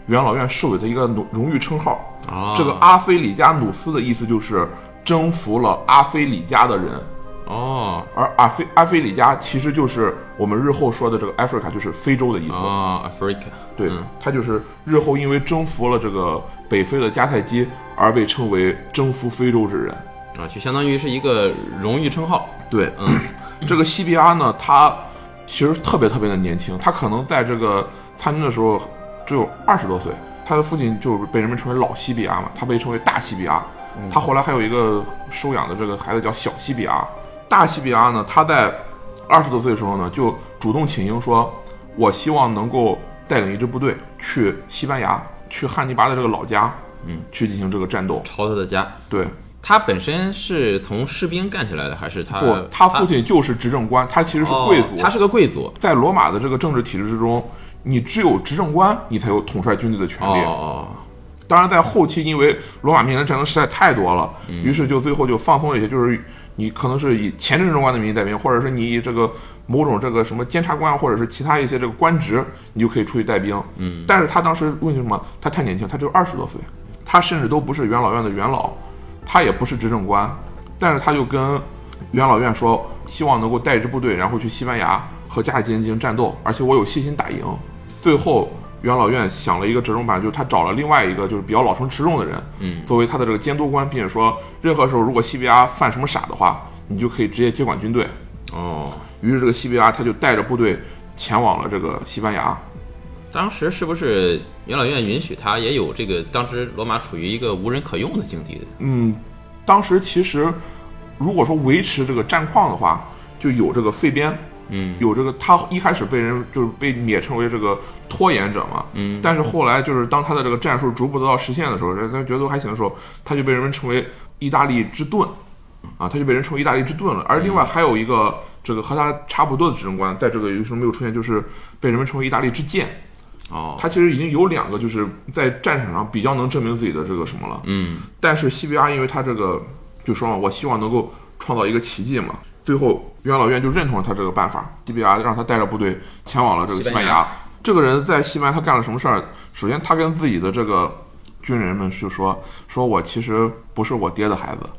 元老院授予的一个荣荣誉称号。哦，这个阿非里加努斯的意思就是征服了阿非里加的人，哦而阿非阿非里加其实就是我们日后说的这个 Africa，就是非洲的意思。哦，Africa，对，他就是日后因为征服了这个北非的迦太基而被称为征服非洲之人。啊，就相当于是一个荣誉称号。对，嗯这个西比阿呢，他其实特别特别的年轻，他可能在这个参军的时候只有二十多岁，他的父亲就被人们称为老西比阿嘛，他被称为大西比阿。他后来还有一个收养的这个孩子叫小西比亚。大西比亚呢，他在二十多岁的时候呢，就主动请缨说，我希望能够带领一支部队去西班牙，去汉尼拔的这个老家，嗯，去进行这个战斗。抄他的家。对，他本身是从士兵干起来的，还是他？不，他父亲就是执政官，他其实是贵族，哦他是个贵族。在罗马的这个政治体制之中，你只有执政官，你才有统帅军队的权利。哦当然，在后期，因为罗马面临的战争实在太多了，于是就最后就放松了一些，就是你可能是以前执政官的名义带兵，或者是你以这个某种这个什么监察官，或者是其他一些这个官职，你就可以出去带兵。嗯，但是他当时问题什么？他太年轻，他只有二十多岁，他甚至都不是元老院的元老，他也不是执政官，但是他就跟元老院说，希望能够带一支部队，然后去西班牙和迦太基人进行战斗，而且我有信心打赢。最后，元老院想了一个折中办法，就是他找了另外一个就是比较老成持重的人，嗯，作为他的这个监督官，并且说，任何时候如果西比亚犯什么傻的话，你就可以直接接管军队。哦，于是这个西比亚他就带着部队前往了这个西班牙。当时是不是元老院允许他也有这个？当时罗马处于一个无人可用的境地的。嗯，当时其实如果说维持这个战况的话，就有这个废边，嗯，有这个他一开始被人就是被蔑称为这个拖延者嘛，嗯，但是后来就是当他的这个战术逐步得到实现的时候，人他觉得都还行的时候，他就被人们称为意大利之盾，啊，他就被人称为意大利之盾了。而另外还有一个这个和他差不多的执政官，在这个游戏中没有出现，就是被人们称为意大利之剑。哦，他其实已经有两个就是在战场上比较能证明自己的这个什么了。嗯，但是西比亚因为他这个就说嘛，我希望能够创造一个奇迹嘛。最后元老院就认同了他这个办法，西比亚让他带着部队前往了这个西班牙。西班牙这个人在西班牙他干了什么事儿？首先他跟自己的这个军人们就说，说我其实不是我爹的孩子，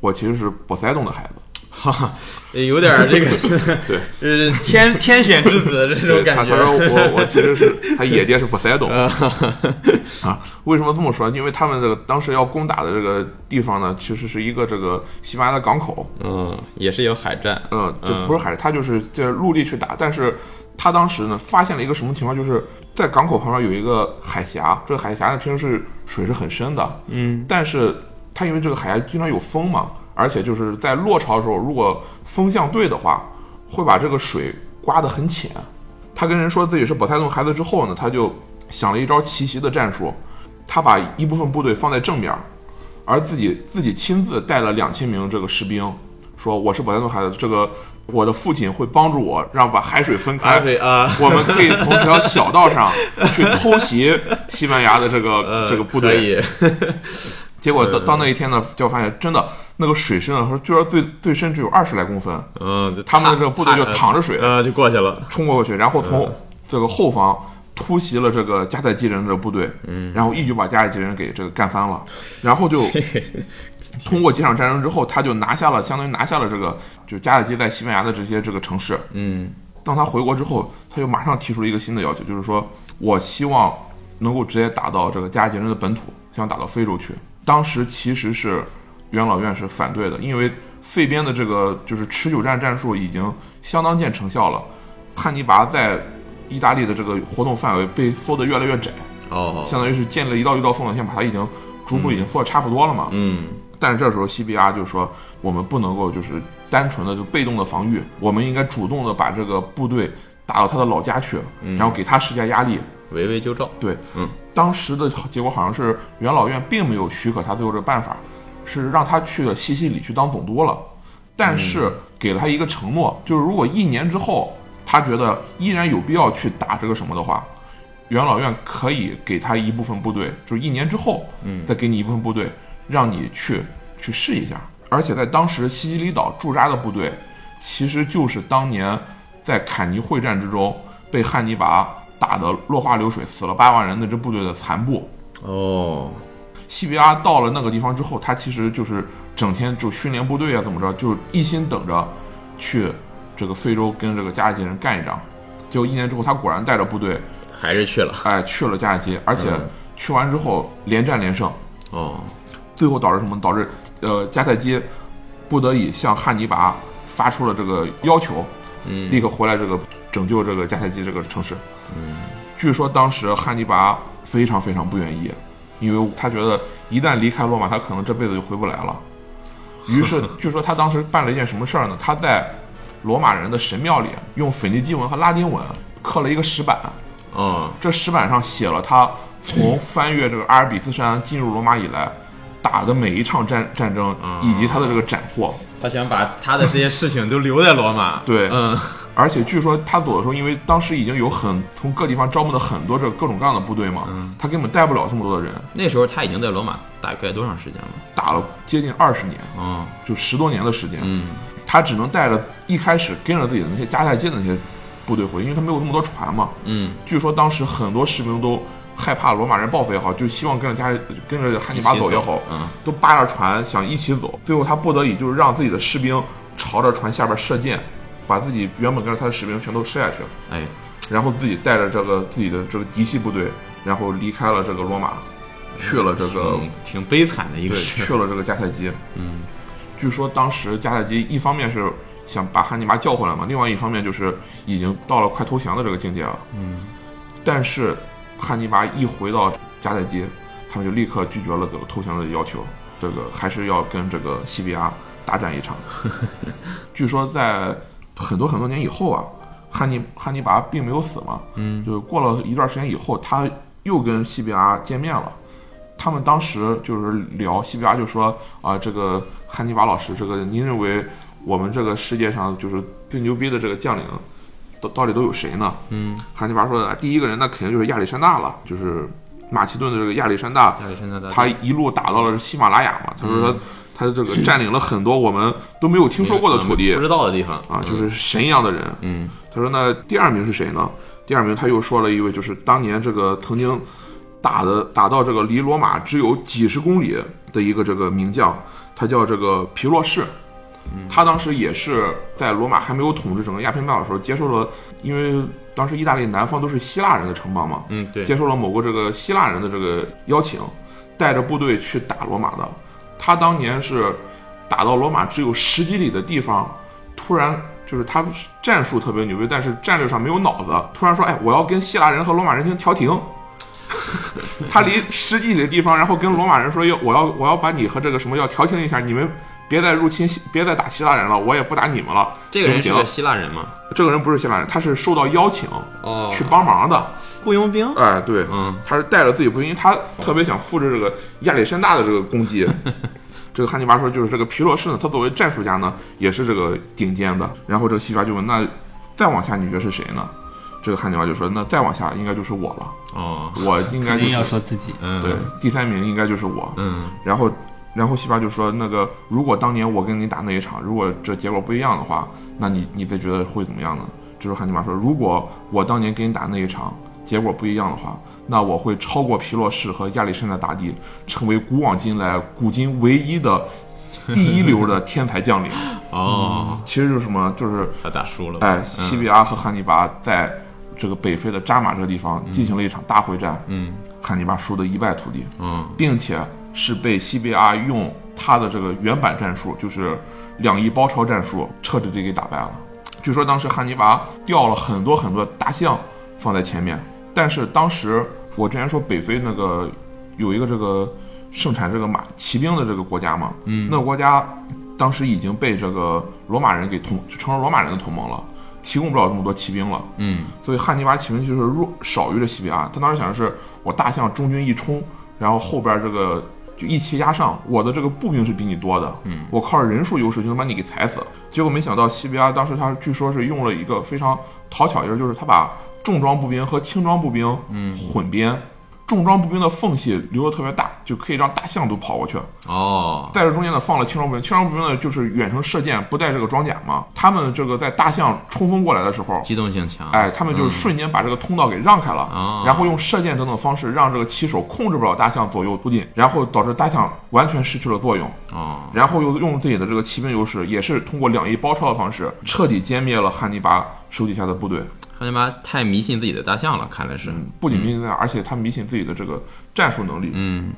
我其实是波塞冬的孩子。哈哈，有点儿这个，对，呃，天天选之子 这种感觉。他说我我其实是他野爹是波塞冬啊。为什么这么说？因为他们这个当时要攻打的这个地方呢，其实是一个这个西班牙的港口。嗯，也是有海战。嗯，就不是海，他就是在陆地去打，但是他当时呢发现了一个什么情况，就是在港口旁边有一个海峡，这个海峡呢平时是水是很深的，嗯，但是它因为这个海峡经常有风嘛，而且就是在落潮的时候，如果风向对的话，会把这个水刮得很浅。他跟人说自己是保泰洞孩子之后呢，他就想了一招奇袭的战术，他把一部分部队放在正面，而自己自己亲自带了两千名这个士兵，说我是保泰洞孩子，这个我的父亲会帮助我，让把海水分开，啊，我们可以从这条小道上去偷袭西班牙的这个、呃，这个部队。结果到到那一天呢，就发现真的那个水深啊，说居然最最深只有二十来公分，嗯，他们的这个部队就淌着水呃，就过去了。冲过去，然后从这个后方突袭了这个迦太基人的部队，嗯，然后一举把迦太基人给这个干翻了，然后就 通过几场战争之后，他就拿下了，相当于拿下了这个就迦太基在西班牙的这些这个城市。嗯当他回国之后，他就马上提出了一个新的要求，就是说我希望能够直接打到这个迦太基人的本土，想打到非洲去。当时其实是元老院是反对的，因为废边的这个就是持久战战术已经相当见成效了，汉尼拔在意大利的这个活动范围被缩得越来越窄，哦，相当于是建立了一道一道封锁线，把它已经逐步已经缩得差不多了嘛。嗯但是这时候西比亚就说，我们不能够就是单纯的就被动的防御，我们应该主动的把这个部队打到他的老家去，然后给他施加压力。围魏救赵。对，嗯，当时的结果好像是元老院并没有许可他最后这个办法，是让他去了西西里去当总督了，但是给了他一个承诺，就是如果一年之后他觉得依然有必要去打这个什么的话，元老院可以给他一部分部队，就是一年之后，嗯，再给你一部分部队，让你去去试一下。而且在当时西西里岛驻扎的部队，其实就是当年在坎尼会战之中被汉尼拔打得落花流水，死了八万人的这部队的残部。哦，西比亚到了那个地方之后，他其实就是整天就训练部队啊，怎么着，就一心等着去这个非洲跟这个迦太基人干一仗。结果一年之后，他果然带着部队，还是去了。哎，去了迦太基，而且嗯去完之后连战连胜，哦，最后导致什么？导致呃迦太基不得已向汉尼拔发出了这个要求，嗯立刻回来这个拯救这个迦太基这个城市。嗯，据说当时汉尼拔非常非常不愿意，因为他觉得一旦离开罗马，他可能这辈子就回不来了。于是，据说他当时办了一件什么事儿呢？他在罗马人的神庙里用腓尼基文和拉丁文刻了一个石板，嗯，这石板上写了他从翻越这个阿尔卑斯山进入罗马以来打的每一场战战争，以及他的这个斩获。他想把他的这些事情都留在罗马。对嗯，而且据说他走的时候，因为当时已经有很从各地方招募了很多这各种各样的部队嘛，他根本带不了这么多的人，那时候他已经在罗马大概多长时间了？打了接近二十年，哦，就十多年的时间。嗯，他只能带着一开始跟着自己的那些迦太基的那些部队回去，因为他没有那么多船嘛。嗯，据说当时很多士兵都害怕罗马人报复也好，就希望跟着家跟着汉尼拔走也好，嗯，都扒着船想一起走。最后他不得已就是让自己的士兵朝着船下边射箭，把自己原本跟着他的士兵全都射下去了，哎，然后自己带着这个自己的这个嫡系部队，然后离开了这个罗马，去了这个挺挺悲惨的一个。去了这个迦太基。嗯，据说当时迦太基一方面是想把汉尼拔叫回来嘛，另外一方面就是已经到了快投降的这个境界了。嗯，但是汉尼拔一回到迦太基，他们就立刻拒绝了这个投降的要求，这个还是要跟这个西比亚大战一场。据说在很多很多年以后啊，汉尼汉尼拔并没有死嘛，嗯，就是过了一段时间以后，他又跟西比亚见面了。他们当时就是聊，西比亚就说啊，这个汉尼拔老师，这个您认为我们这个世界上就是最牛逼的这个将领，到到底都有谁呢？嗯，汉尼拔说，的第一个人那肯定就是亚历山大了，就是马其顿的这个亚历山大，亚历山大大帝他一路打到了喜马拉雅嘛，他说他、他这个占领了很多我们都没有听说过的土地不知道的地方啊，就是神一样的人。嗯他说那第二名是谁呢？第二名他又说了一位，就是当年这个曾经打的打到这个离罗马只有几十公里的一个这个名将，他叫这个皮洛士。他当时也是在罗马还没有统治整个亚平半岛的时候，接受了，因为当时意大利南方都是希腊人的城邦嘛，嗯，对，接受了某个这个希腊人的这个邀请，带着部队去打罗马的。他当年是打到罗马只有十几里的地方，突然就是他战术特别牛逼，但是战略上没有脑子，突然说：“哎，我要跟希腊人和罗马人进行调停。”他离十几里的地方，然后跟罗马人说：“要我要我要把你和这个什么要调停一下，你们别再入侵，别再打希腊人了，我也不打你们了。”这个人是个希腊人吗？这个人不是希腊人，他是受到邀请哦去帮忙的。雇佣兵。哎，对，嗯，他是带着自己雇佣兵他特别想复制这个亚历山大的这个功绩。这个汉尼拔说，就是这个皮洛士呢，他作为战术家呢，也是这个顶尖的。然后这个西比亚就问，那再往下你觉得是谁呢？这个汉尼拔就说，那再往下应该就是我了，哦，我应该就肯定要是说自己。嗯，对，第三名应该就是我。嗯然后，然后西巴就说：“那个，如果当年我跟你打那一场，如果这结果不一样的话，那你你再觉得会怎么样呢？”这时候汉尼拔说：“如果我当年跟你打那一场结果不一样的话，那我会超过皮洛士和亚历山大大帝，成为古往今来古今唯一的第一流的天才将领。哦，其实就是什么？就是他打输了。哎，西比亚和汉尼拔在这个北非的扎马这个地方进行了一场大会战，嗯汉尼拔输得一败涂地。嗯并且是被西比亚用他的这个原版战术，就是两翼包抄战术，彻底的给打败了。据说当时汉尼拔调了很多很多大象放在前面，但是当时我之前说北非那个有一个这个盛产这个马骑兵的这个国家嘛，嗯那个国家当时已经被这个罗马人给同就成了罗马人的同盟了，提供不了这么多骑兵了。嗯所以汉尼拔骑兵就是弱少于这西比亚。他当时想的是，我大象中军一冲，然后后边这个就一骑压上，我的这个步兵是比你多的，嗯，我靠着人数优势就能把你给踩死。结果没想到西比亚当时他据说是用了一个非常讨巧劲儿，就是他把重装步兵和轻装步兵嗯混编。重装步兵的缝隙留的特别大，就可以让大象都跑过去。哦，在这中间呢放了轻装步兵，轻装步兵呢就是远程射箭，不带这个装甲嘛。他们这个在大象冲锋过来的时候，机动性强。哎，他们就是瞬间把这个通道给让开了，嗯然后用射箭等等方式让这个骑手控制不了大象左右突进，然后导致大象完全失去了作用，哦，然后又用自己的这个骑兵优势，也是通过两翼包抄的方式，彻底歼灭了汉尼拔手底下的部队。汉尼拔太迷信自己的大象了，看来是。嗯，不仅迷信大象，而且他迷信自己的这个战术能力。嗯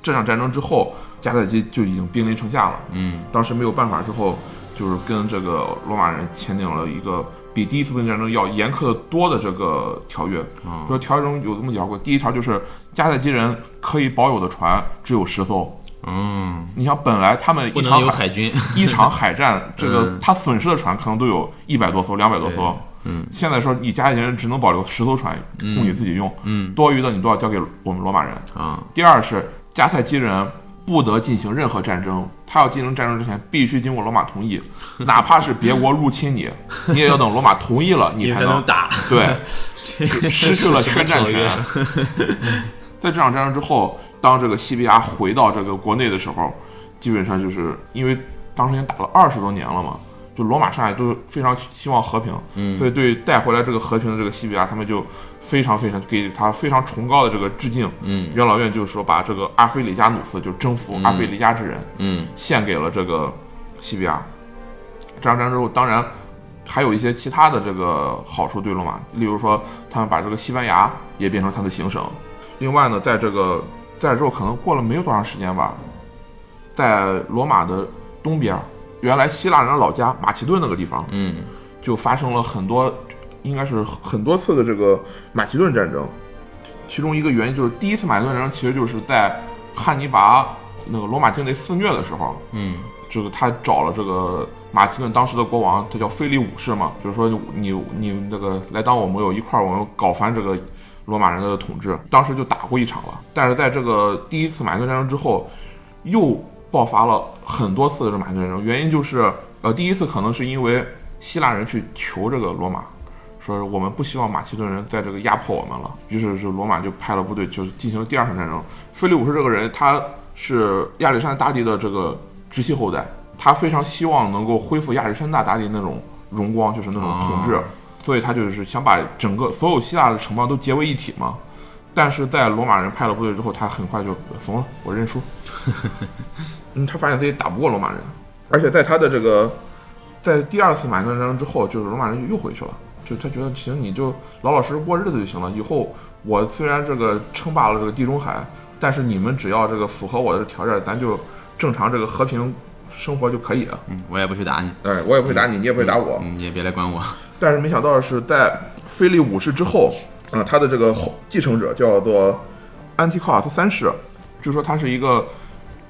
这场战争之后，迦太基就已经兵临城下了。嗯当时没有办法之后，就是跟这个罗马人签订了一个比第一次布匿战争要严苛的多的这个条约。啊说条约中有这么条过，第一条就是迦太基人可以保有的船只有十艘。嗯，你像本来他们一场海军，一场海战，这个 嗯他损失的船可能都有一百多艘、两百多艘。嗯，现在说你迦太基人只能保留十艘船供你自己用，嗯多余的你都要交给我们罗马人。啊，第二是迦太基人不得进行任何战争，他要进行战争之前必须经过罗马同意，哪怕是别国入侵你，你也要等罗马同意了，你才能打，对。这失去了宣战权。在这场战争之后，当这个西比亚回到这个国内的时候，基本上就是因为当时已经打了二十多年了嘛，就罗马、上海都非常希望和平，嗯所以对带回来这个和平的这个西比亚，他们就非常非常给他非常崇高的这个致敬。嗯元老院就是说，把这个阿非里加努斯，就征服阿非里加之人，嗯献给了这个西比亚。这场战争之后，当然还有一些其他的这个好处对罗马，例如说他们把这个西班牙也变成他的行省。另外呢，在这个在这之后可能过了没有多长时间吧，在罗马的东边，原来希腊人的老家马其顿那个地方，嗯就发生了很多，应该是很多次的这个马其顿战争。其中一个原因就是第一次马其顿战争，其实就是在汉尼拔那个罗马境内肆虐的时候，嗯这个他找了这个马其顿当时的国王，他叫菲利五世嘛，就是说你你那个来当我盟友，一块儿我们搞翻这个罗马人的统治。当时就打过一场了，但是在这个第一次马其顿战争之后，又爆发了很多次的这马其顿战争。原因就是，呃，第一次可能是因为希腊人去求这个罗马，说我们不希望马其顿人在这个压迫我们了，于是是罗马就派了部队，就进行了第二场战争。腓力五世这个人，他是亚历山大大帝的这个直系后代，他非常希望能够恢复亚历山大大帝那种荣光，就是那种统治，所以他就是想把整个所有希腊的城邦都结为一体嘛。但是在罗马人派了部队之后，他很快就怂了，我认输。嗯，他发现自己打不过罗马人，而且在他的这个在第二次马其顿战争之后，就是罗马人又回去了，就他觉得行，你就老老实实过日子就行了。以后我虽然这个称霸了这个地中海，但是你们只要这个符合我的条件，咱就正常这个和平生活就可以了。嗯，我也不去打你，哎，我也不会打你，你也不会打我。嗯你也别来管我。但是没想到的是，在菲利五世之后，啊、他的这个后继承者叫做安提考亚斯三世，据说他是一个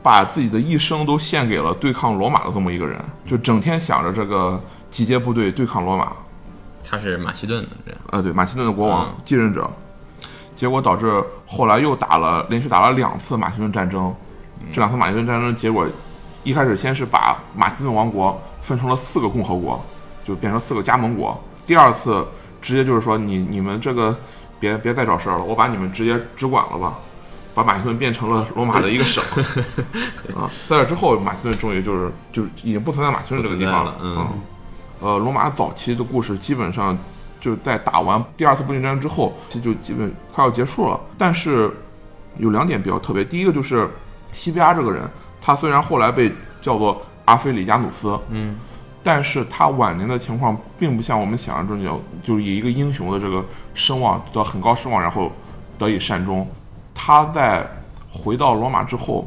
把自己的一生都献给了对抗罗马的这么一个人，就整天想着这个集结部队对抗罗马。他是马其顿的人，呃，对，马其顿的国王嗯继任者，结果导致后来又打了连续打了两次马其顿战争。这两次马其顿战争结果，一开始先是把马其顿王国分成了四个共和国，就变成四个加盟国。第二次直接就是说你你们这个别别再找事儿了，我把你们直接直管了吧，把马其顿变成了罗马的一个省。啊，在这之后，马其顿终于就是就已经不存在马其顿这个地方了嗯呃，罗马早期的故事基本上就在打完第二次布匿战争之后，这就基本快要结束了。但是有两点比较特别，第一个就是西比亚这个人，他虽然后来被叫做阿非里加努斯，嗯，但是他晚年的情况并不像我们想象中有，就是以一个英雄的这个声望得到很高声望，然后得以善终。他在回到罗马之后，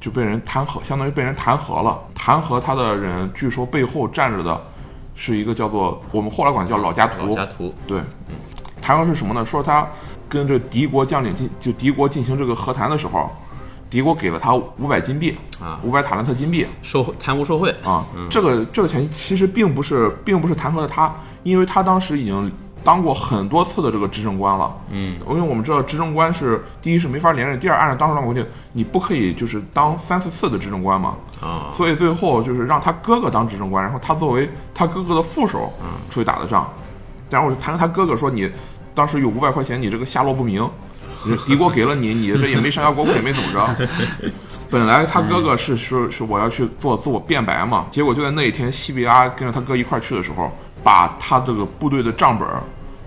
就被人弹劾，相当于被人弹劾了。弹劾他的人，据说背后站着的是一个叫做我们后来管叫老家老图，家图，对，弹劾是什么呢？说他跟这敌国将领进，就敌国进行这个和谈的时候，敌国给了他五百金币啊五百塔兰特金币受贿贪污受贿，啊。这个这个钱其实并不是并不是弹劾的他，因为他当时已经当过很多次的这个执政官了。嗯，因为我们知道执政官是第一是没法连任，第二按照当时的规定，你不可以就是当三四次的执政官嘛。啊，所以最后就是让他哥哥当执政官，然后他作为他哥哥的副手出去打的仗。然后我就弹劾他哥哥说你当时有五百块钱，你这个下落不明，你敌国给了你，你这也没上交国库，也没怎么着。本来他哥哥是说是我要去做自我辩白嘛，结果就在那一天，西比亚跟着他哥一块儿去的时候，把他这个部队的账本儿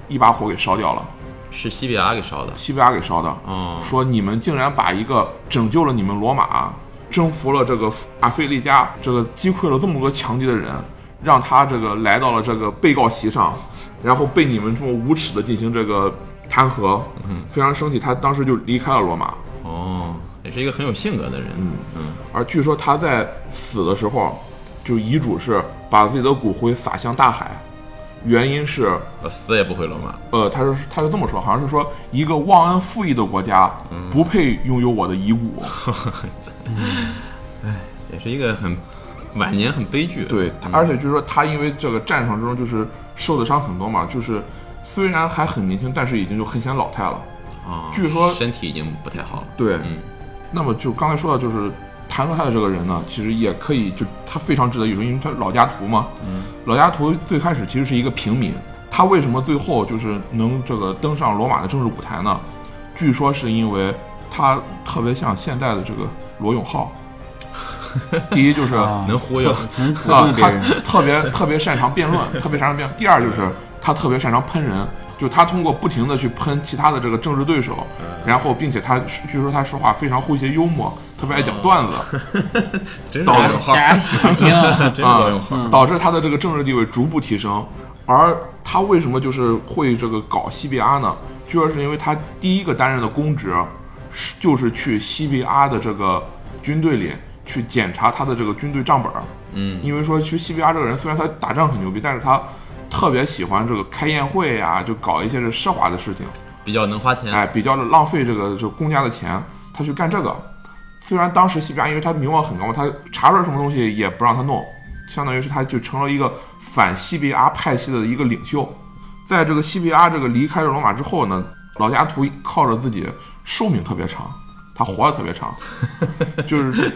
一把火给烧掉了，是西比亚给烧的，西比亚给烧的。嗯，说你们竟然把一个拯救了你们罗马、征服了这个阿非利加、这个击溃了这么多强敌的人，让他这个来到了这个被告席上，然后被你们这么无耻的进行这个弹劾，非常生气，他当时就离开了罗马。哦，也是一个很有性格的人，嗯嗯，而据说他在死的时候，就遗嘱是把自己的骨灰撒向大海，原因是我死也不回罗马。呃，他是他是这么说，好像是说一个忘恩负义的国家不配拥有我的遗骨。哎也是一个很晚年很悲剧。对，他而且据说他因为这个战场之中就是受的伤很多嘛，就是虽然还很年轻，但是已经就很显老态了。啊，据说身体已经不太好了。对，嗯那么就刚才说到，就是谈论他的这个人呢，其实也可以，就他非常值得一说，因为他老家图嘛。嗯。老家图最开始其实是一个平民，他为什么最后就是能这个登上罗马的政治舞台呢？据说是因为他特别像现在的这个罗永浩。第一就是啊，能忽悠，能鼓动别他人。特别特别擅长辩论，特别擅长辩论。第二就是他特别擅长喷人，就他通过不停的去喷其他的这个政治对手，然后并且他据说他说话非常诙谐幽默，特别爱讲段子。导罗永浩，大家喜欢听啊，导致他的这个政治地位逐步提升。而他为什么就是会这个搞西比阿呢？据说是因为他第一个担任的公职，是就是去西比阿的这个军队里去检查他的这个军队账本儿。嗯，因为说其实西比阿这个人虽然他打仗很牛逼，但是他特别喜欢这个开宴会啊、就搞一些这奢华的事情。比较能花钱。哎，比较的浪费这个就公家的钱，他去干这个。虽然当时西比亚因为他名望很高嘛，他查出来什么东西也不让他弄，相当于是他就成了一个反西比阿派系的一个领袖。在这个西比阿这个离开了罗马之后呢，老家图靠着自己寿命特别长，他活得特别长，就是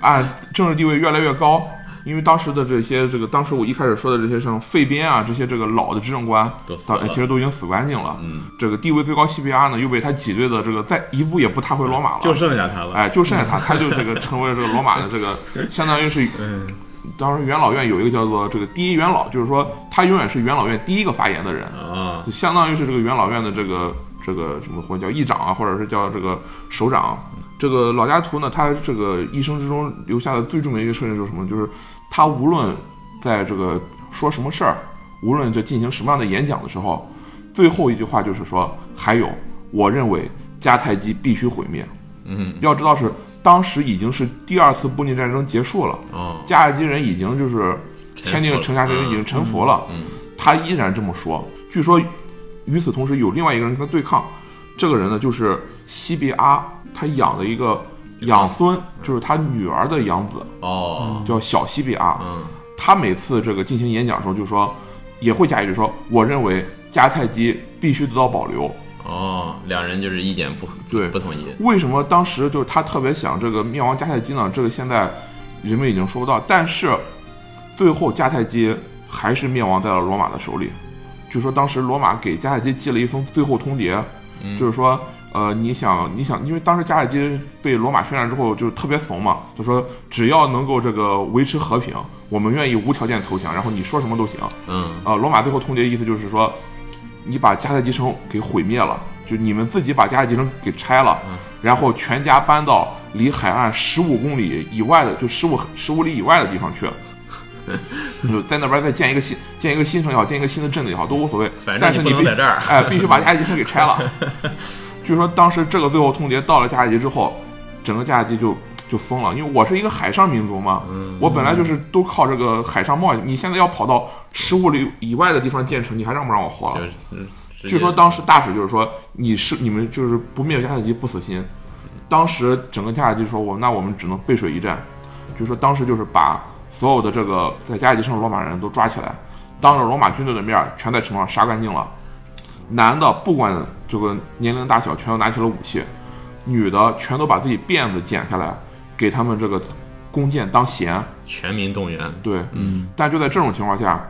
按政治地位越来越高。因为当时的这些这个，当时我一开始说的这些像废编啊这些这个老的执政官都死，当了其实都已经死干净了。嗯，这个地位最高西比阿呢，又被他挤兑的这个再一步也不踏回罗马了，就剩下他了。哎，就剩下他，他就这个成为了这个罗马的这个，相当于是，嗯，当时元老院有一个叫做这个第一元老，就是说他永远是元老院第一个发言的人，啊，就相当于是这个元老院的这个这个什么或者叫议长啊，或者是叫这个首长。这个老家图呢，他这个一生之中留下的最著名的一个事情就是什么？就是他无论在这个说什么事儿，无论这进行什么样的演讲的时候，最后一句话就是说，还有，我认为迦太基必须毁灭。嗯，要知道是当时已经是第二次布匿战争结束了，哦，迦太基人已经就是签订城下之约已经臣服了，嗯他依然这么说。据说与此同时有另外一个人跟他对抗，这个人呢就是西比阿，他养了一个养孙，就是他女儿的养子，哦，叫小西比阿。嗯，他每次这个进行演讲的时候就说，也会加一句说，我认为迦太基必须得到保留。哦，两人就是意见不对不统一。为什么当时就是他特别想这个灭亡迦太基呢？这个现在人们已经说不到，但是最后迦太基还是灭亡在了罗马的手里。据说当时罗马给迦太基寄了一封最后通牒，就是说，呃，你想你想，因为当时迦太基被罗马宣战之后就特别怂嘛，就说只要能够这个维持和平，我们愿意无条件投降，然后你说什么都行。嗯，呃，罗马最后通牒意思就是说，你把迦太基城给毁灭了，就你们自己把迦太基城给拆了，然后全家搬到离海岸十五公里以外的，就十五十五里以外的地方去。就在那边再建一个新建一个新城也好，建一个新的镇子也好，都无所谓。反正但是你必你不能在这儿哎，必须把迦太基城给拆了。据说当时这个最后通牒到了加太基之后，整个加太基就就疯了，因为我是一个海上民族嘛，我本来就是都靠这个海上贸易，你现在要跑到十五里以外的地方建城，你还让不让我活了？据说当时大使就是说，你是你们就是不灭迦太基不死心。当时整个迦太基说，我那我们只能背水一战。据说当时就是把所有的这个在迦太基上的罗马人都抓起来，当着罗马军队的面儿，全在城上杀干净了。男的不管这个年龄大小，全都拿起了武器；女的全都把自己辫子剪下来，给他们这个弓箭当弦。全民动员。对，嗯。但就在这种情况下，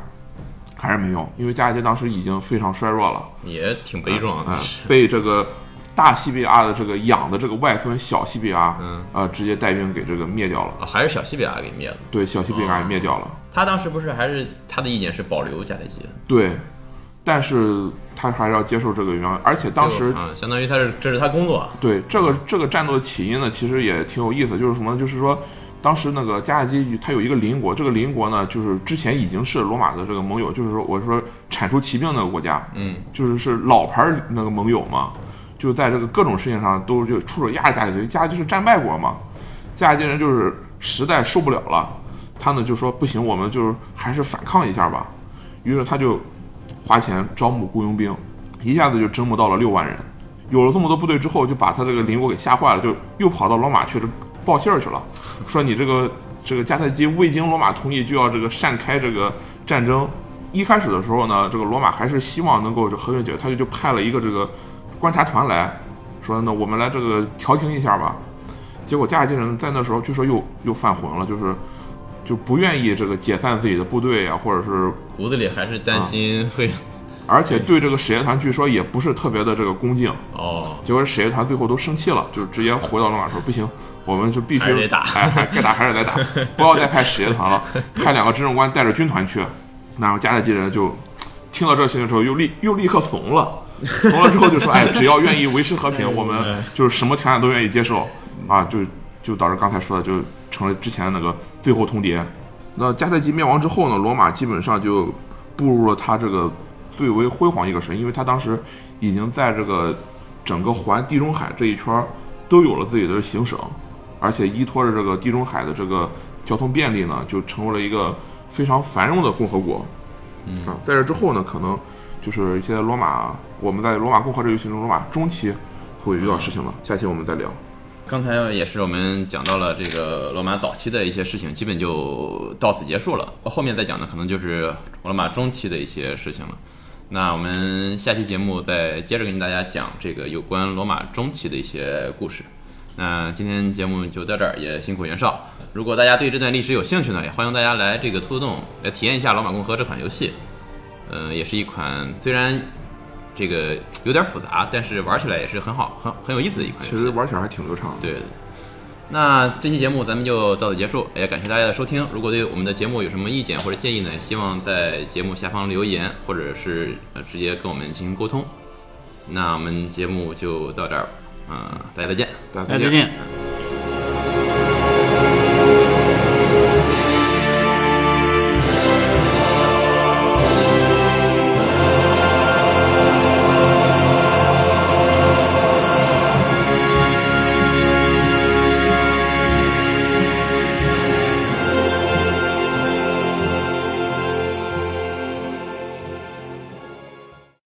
还是没用，因为迦太基当时已经非常衰弱了。也挺悲壮的嗯，被这个大西比亚的这个养的这个外孙小西比亚，嗯，呃，直接带兵给这个灭掉了。啊还是小西比亚给灭了。对，小西比亚也灭掉了。他当时不是还是他的意见是保留迦太基，对，但是他还是要接受这个原而且当时相当于他是这是他工作，对这个这个战斗的起因呢，其实也挺有意思，就是什么呢？就是说。当时那个迦太基，他有一个邻国，这个邻国呢，就是之前已经是罗马的这个盟友，就是说，我是说铲除骑兵那个国家，嗯，就是是老牌儿那个盟友嘛，就在这个各种事情上都就出手压着迦太基，迦太基是战败国嘛，迦太基人就是实在受不了了，他呢就说不行，我们就是还是反抗一下吧，于是他就花钱招募雇佣兵，一下子就征募到了六万人。有了这么多部队之后，就把他这个邻国给吓坏了，就又跑到罗马去这报信儿去了，说你这个这个迦太基未经罗马同意就要这个擅开这个战争。一开始的时候呢，这个罗马还是希望能够就和平解决，他就就派了一个这个观察团来说，那我们来这个调停一下吧。结果迦太基人在那时候据说又又犯浑了，就是就不愿意这个解散自己的部队呀、或者是骨子里还是担心会、而且对这个使节团据说也不是特别的这个恭敬。哦，结果使节团最后都生气了，就是直接回到罗马说不行，我们就必须得打 哎，该打还是得打，不要再派使节团了，派两个执政官带着军团去。然后迦太基人就听到这个信息之后，又立又立刻怂了，怂了之后就说，哎，只要愿意维持和平，我们就是什么条件都愿意接受啊，就就导致刚才说的，就成了之前那个最后通牒。那迦太基灭亡之后呢，罗马基本上就步入了他这个最为辉煌一个时期，因为他当时已经在这个整个环地中海这一圈儿都有了自己的行省，而且依托着这个地中海的这个交通便利呢，就成为了一个非常繁荣的共和国。嗯啊，在这之后呢，可能就是一些罗马，我们在罗马共和这个游戏中，罗马中期会遇到事情了，下期我们再聊。刚才也是我们讲到了这个罗马早期的一些事情，基本就到此结束了。后面再讲的可能就是罗马中期的一些事情了。那我们下期节目再接着跟大家讲这个有关罗马中期的一些故事。那今天节目就到这儿，也辛苦袁绍。如果大家对这段历史有兴趣呢，也欢迎大家来这个兔子洞来体验一下《罗马共和》这款游戏。呃，也是一款虽然这个有点复杂，但是玩起来也是很好、很很有意思的一款游戏。其实玩起来还挺流畅的。对，那这期节目咱们就到此结束，也感谢大家的收听。如果对我们的节目有什么意见或者建议呢，希望在节目下方留言，或者是呃直接跟我们进行沟通。那我们节目就到这儿，嗯、大家再见。大家大家再见。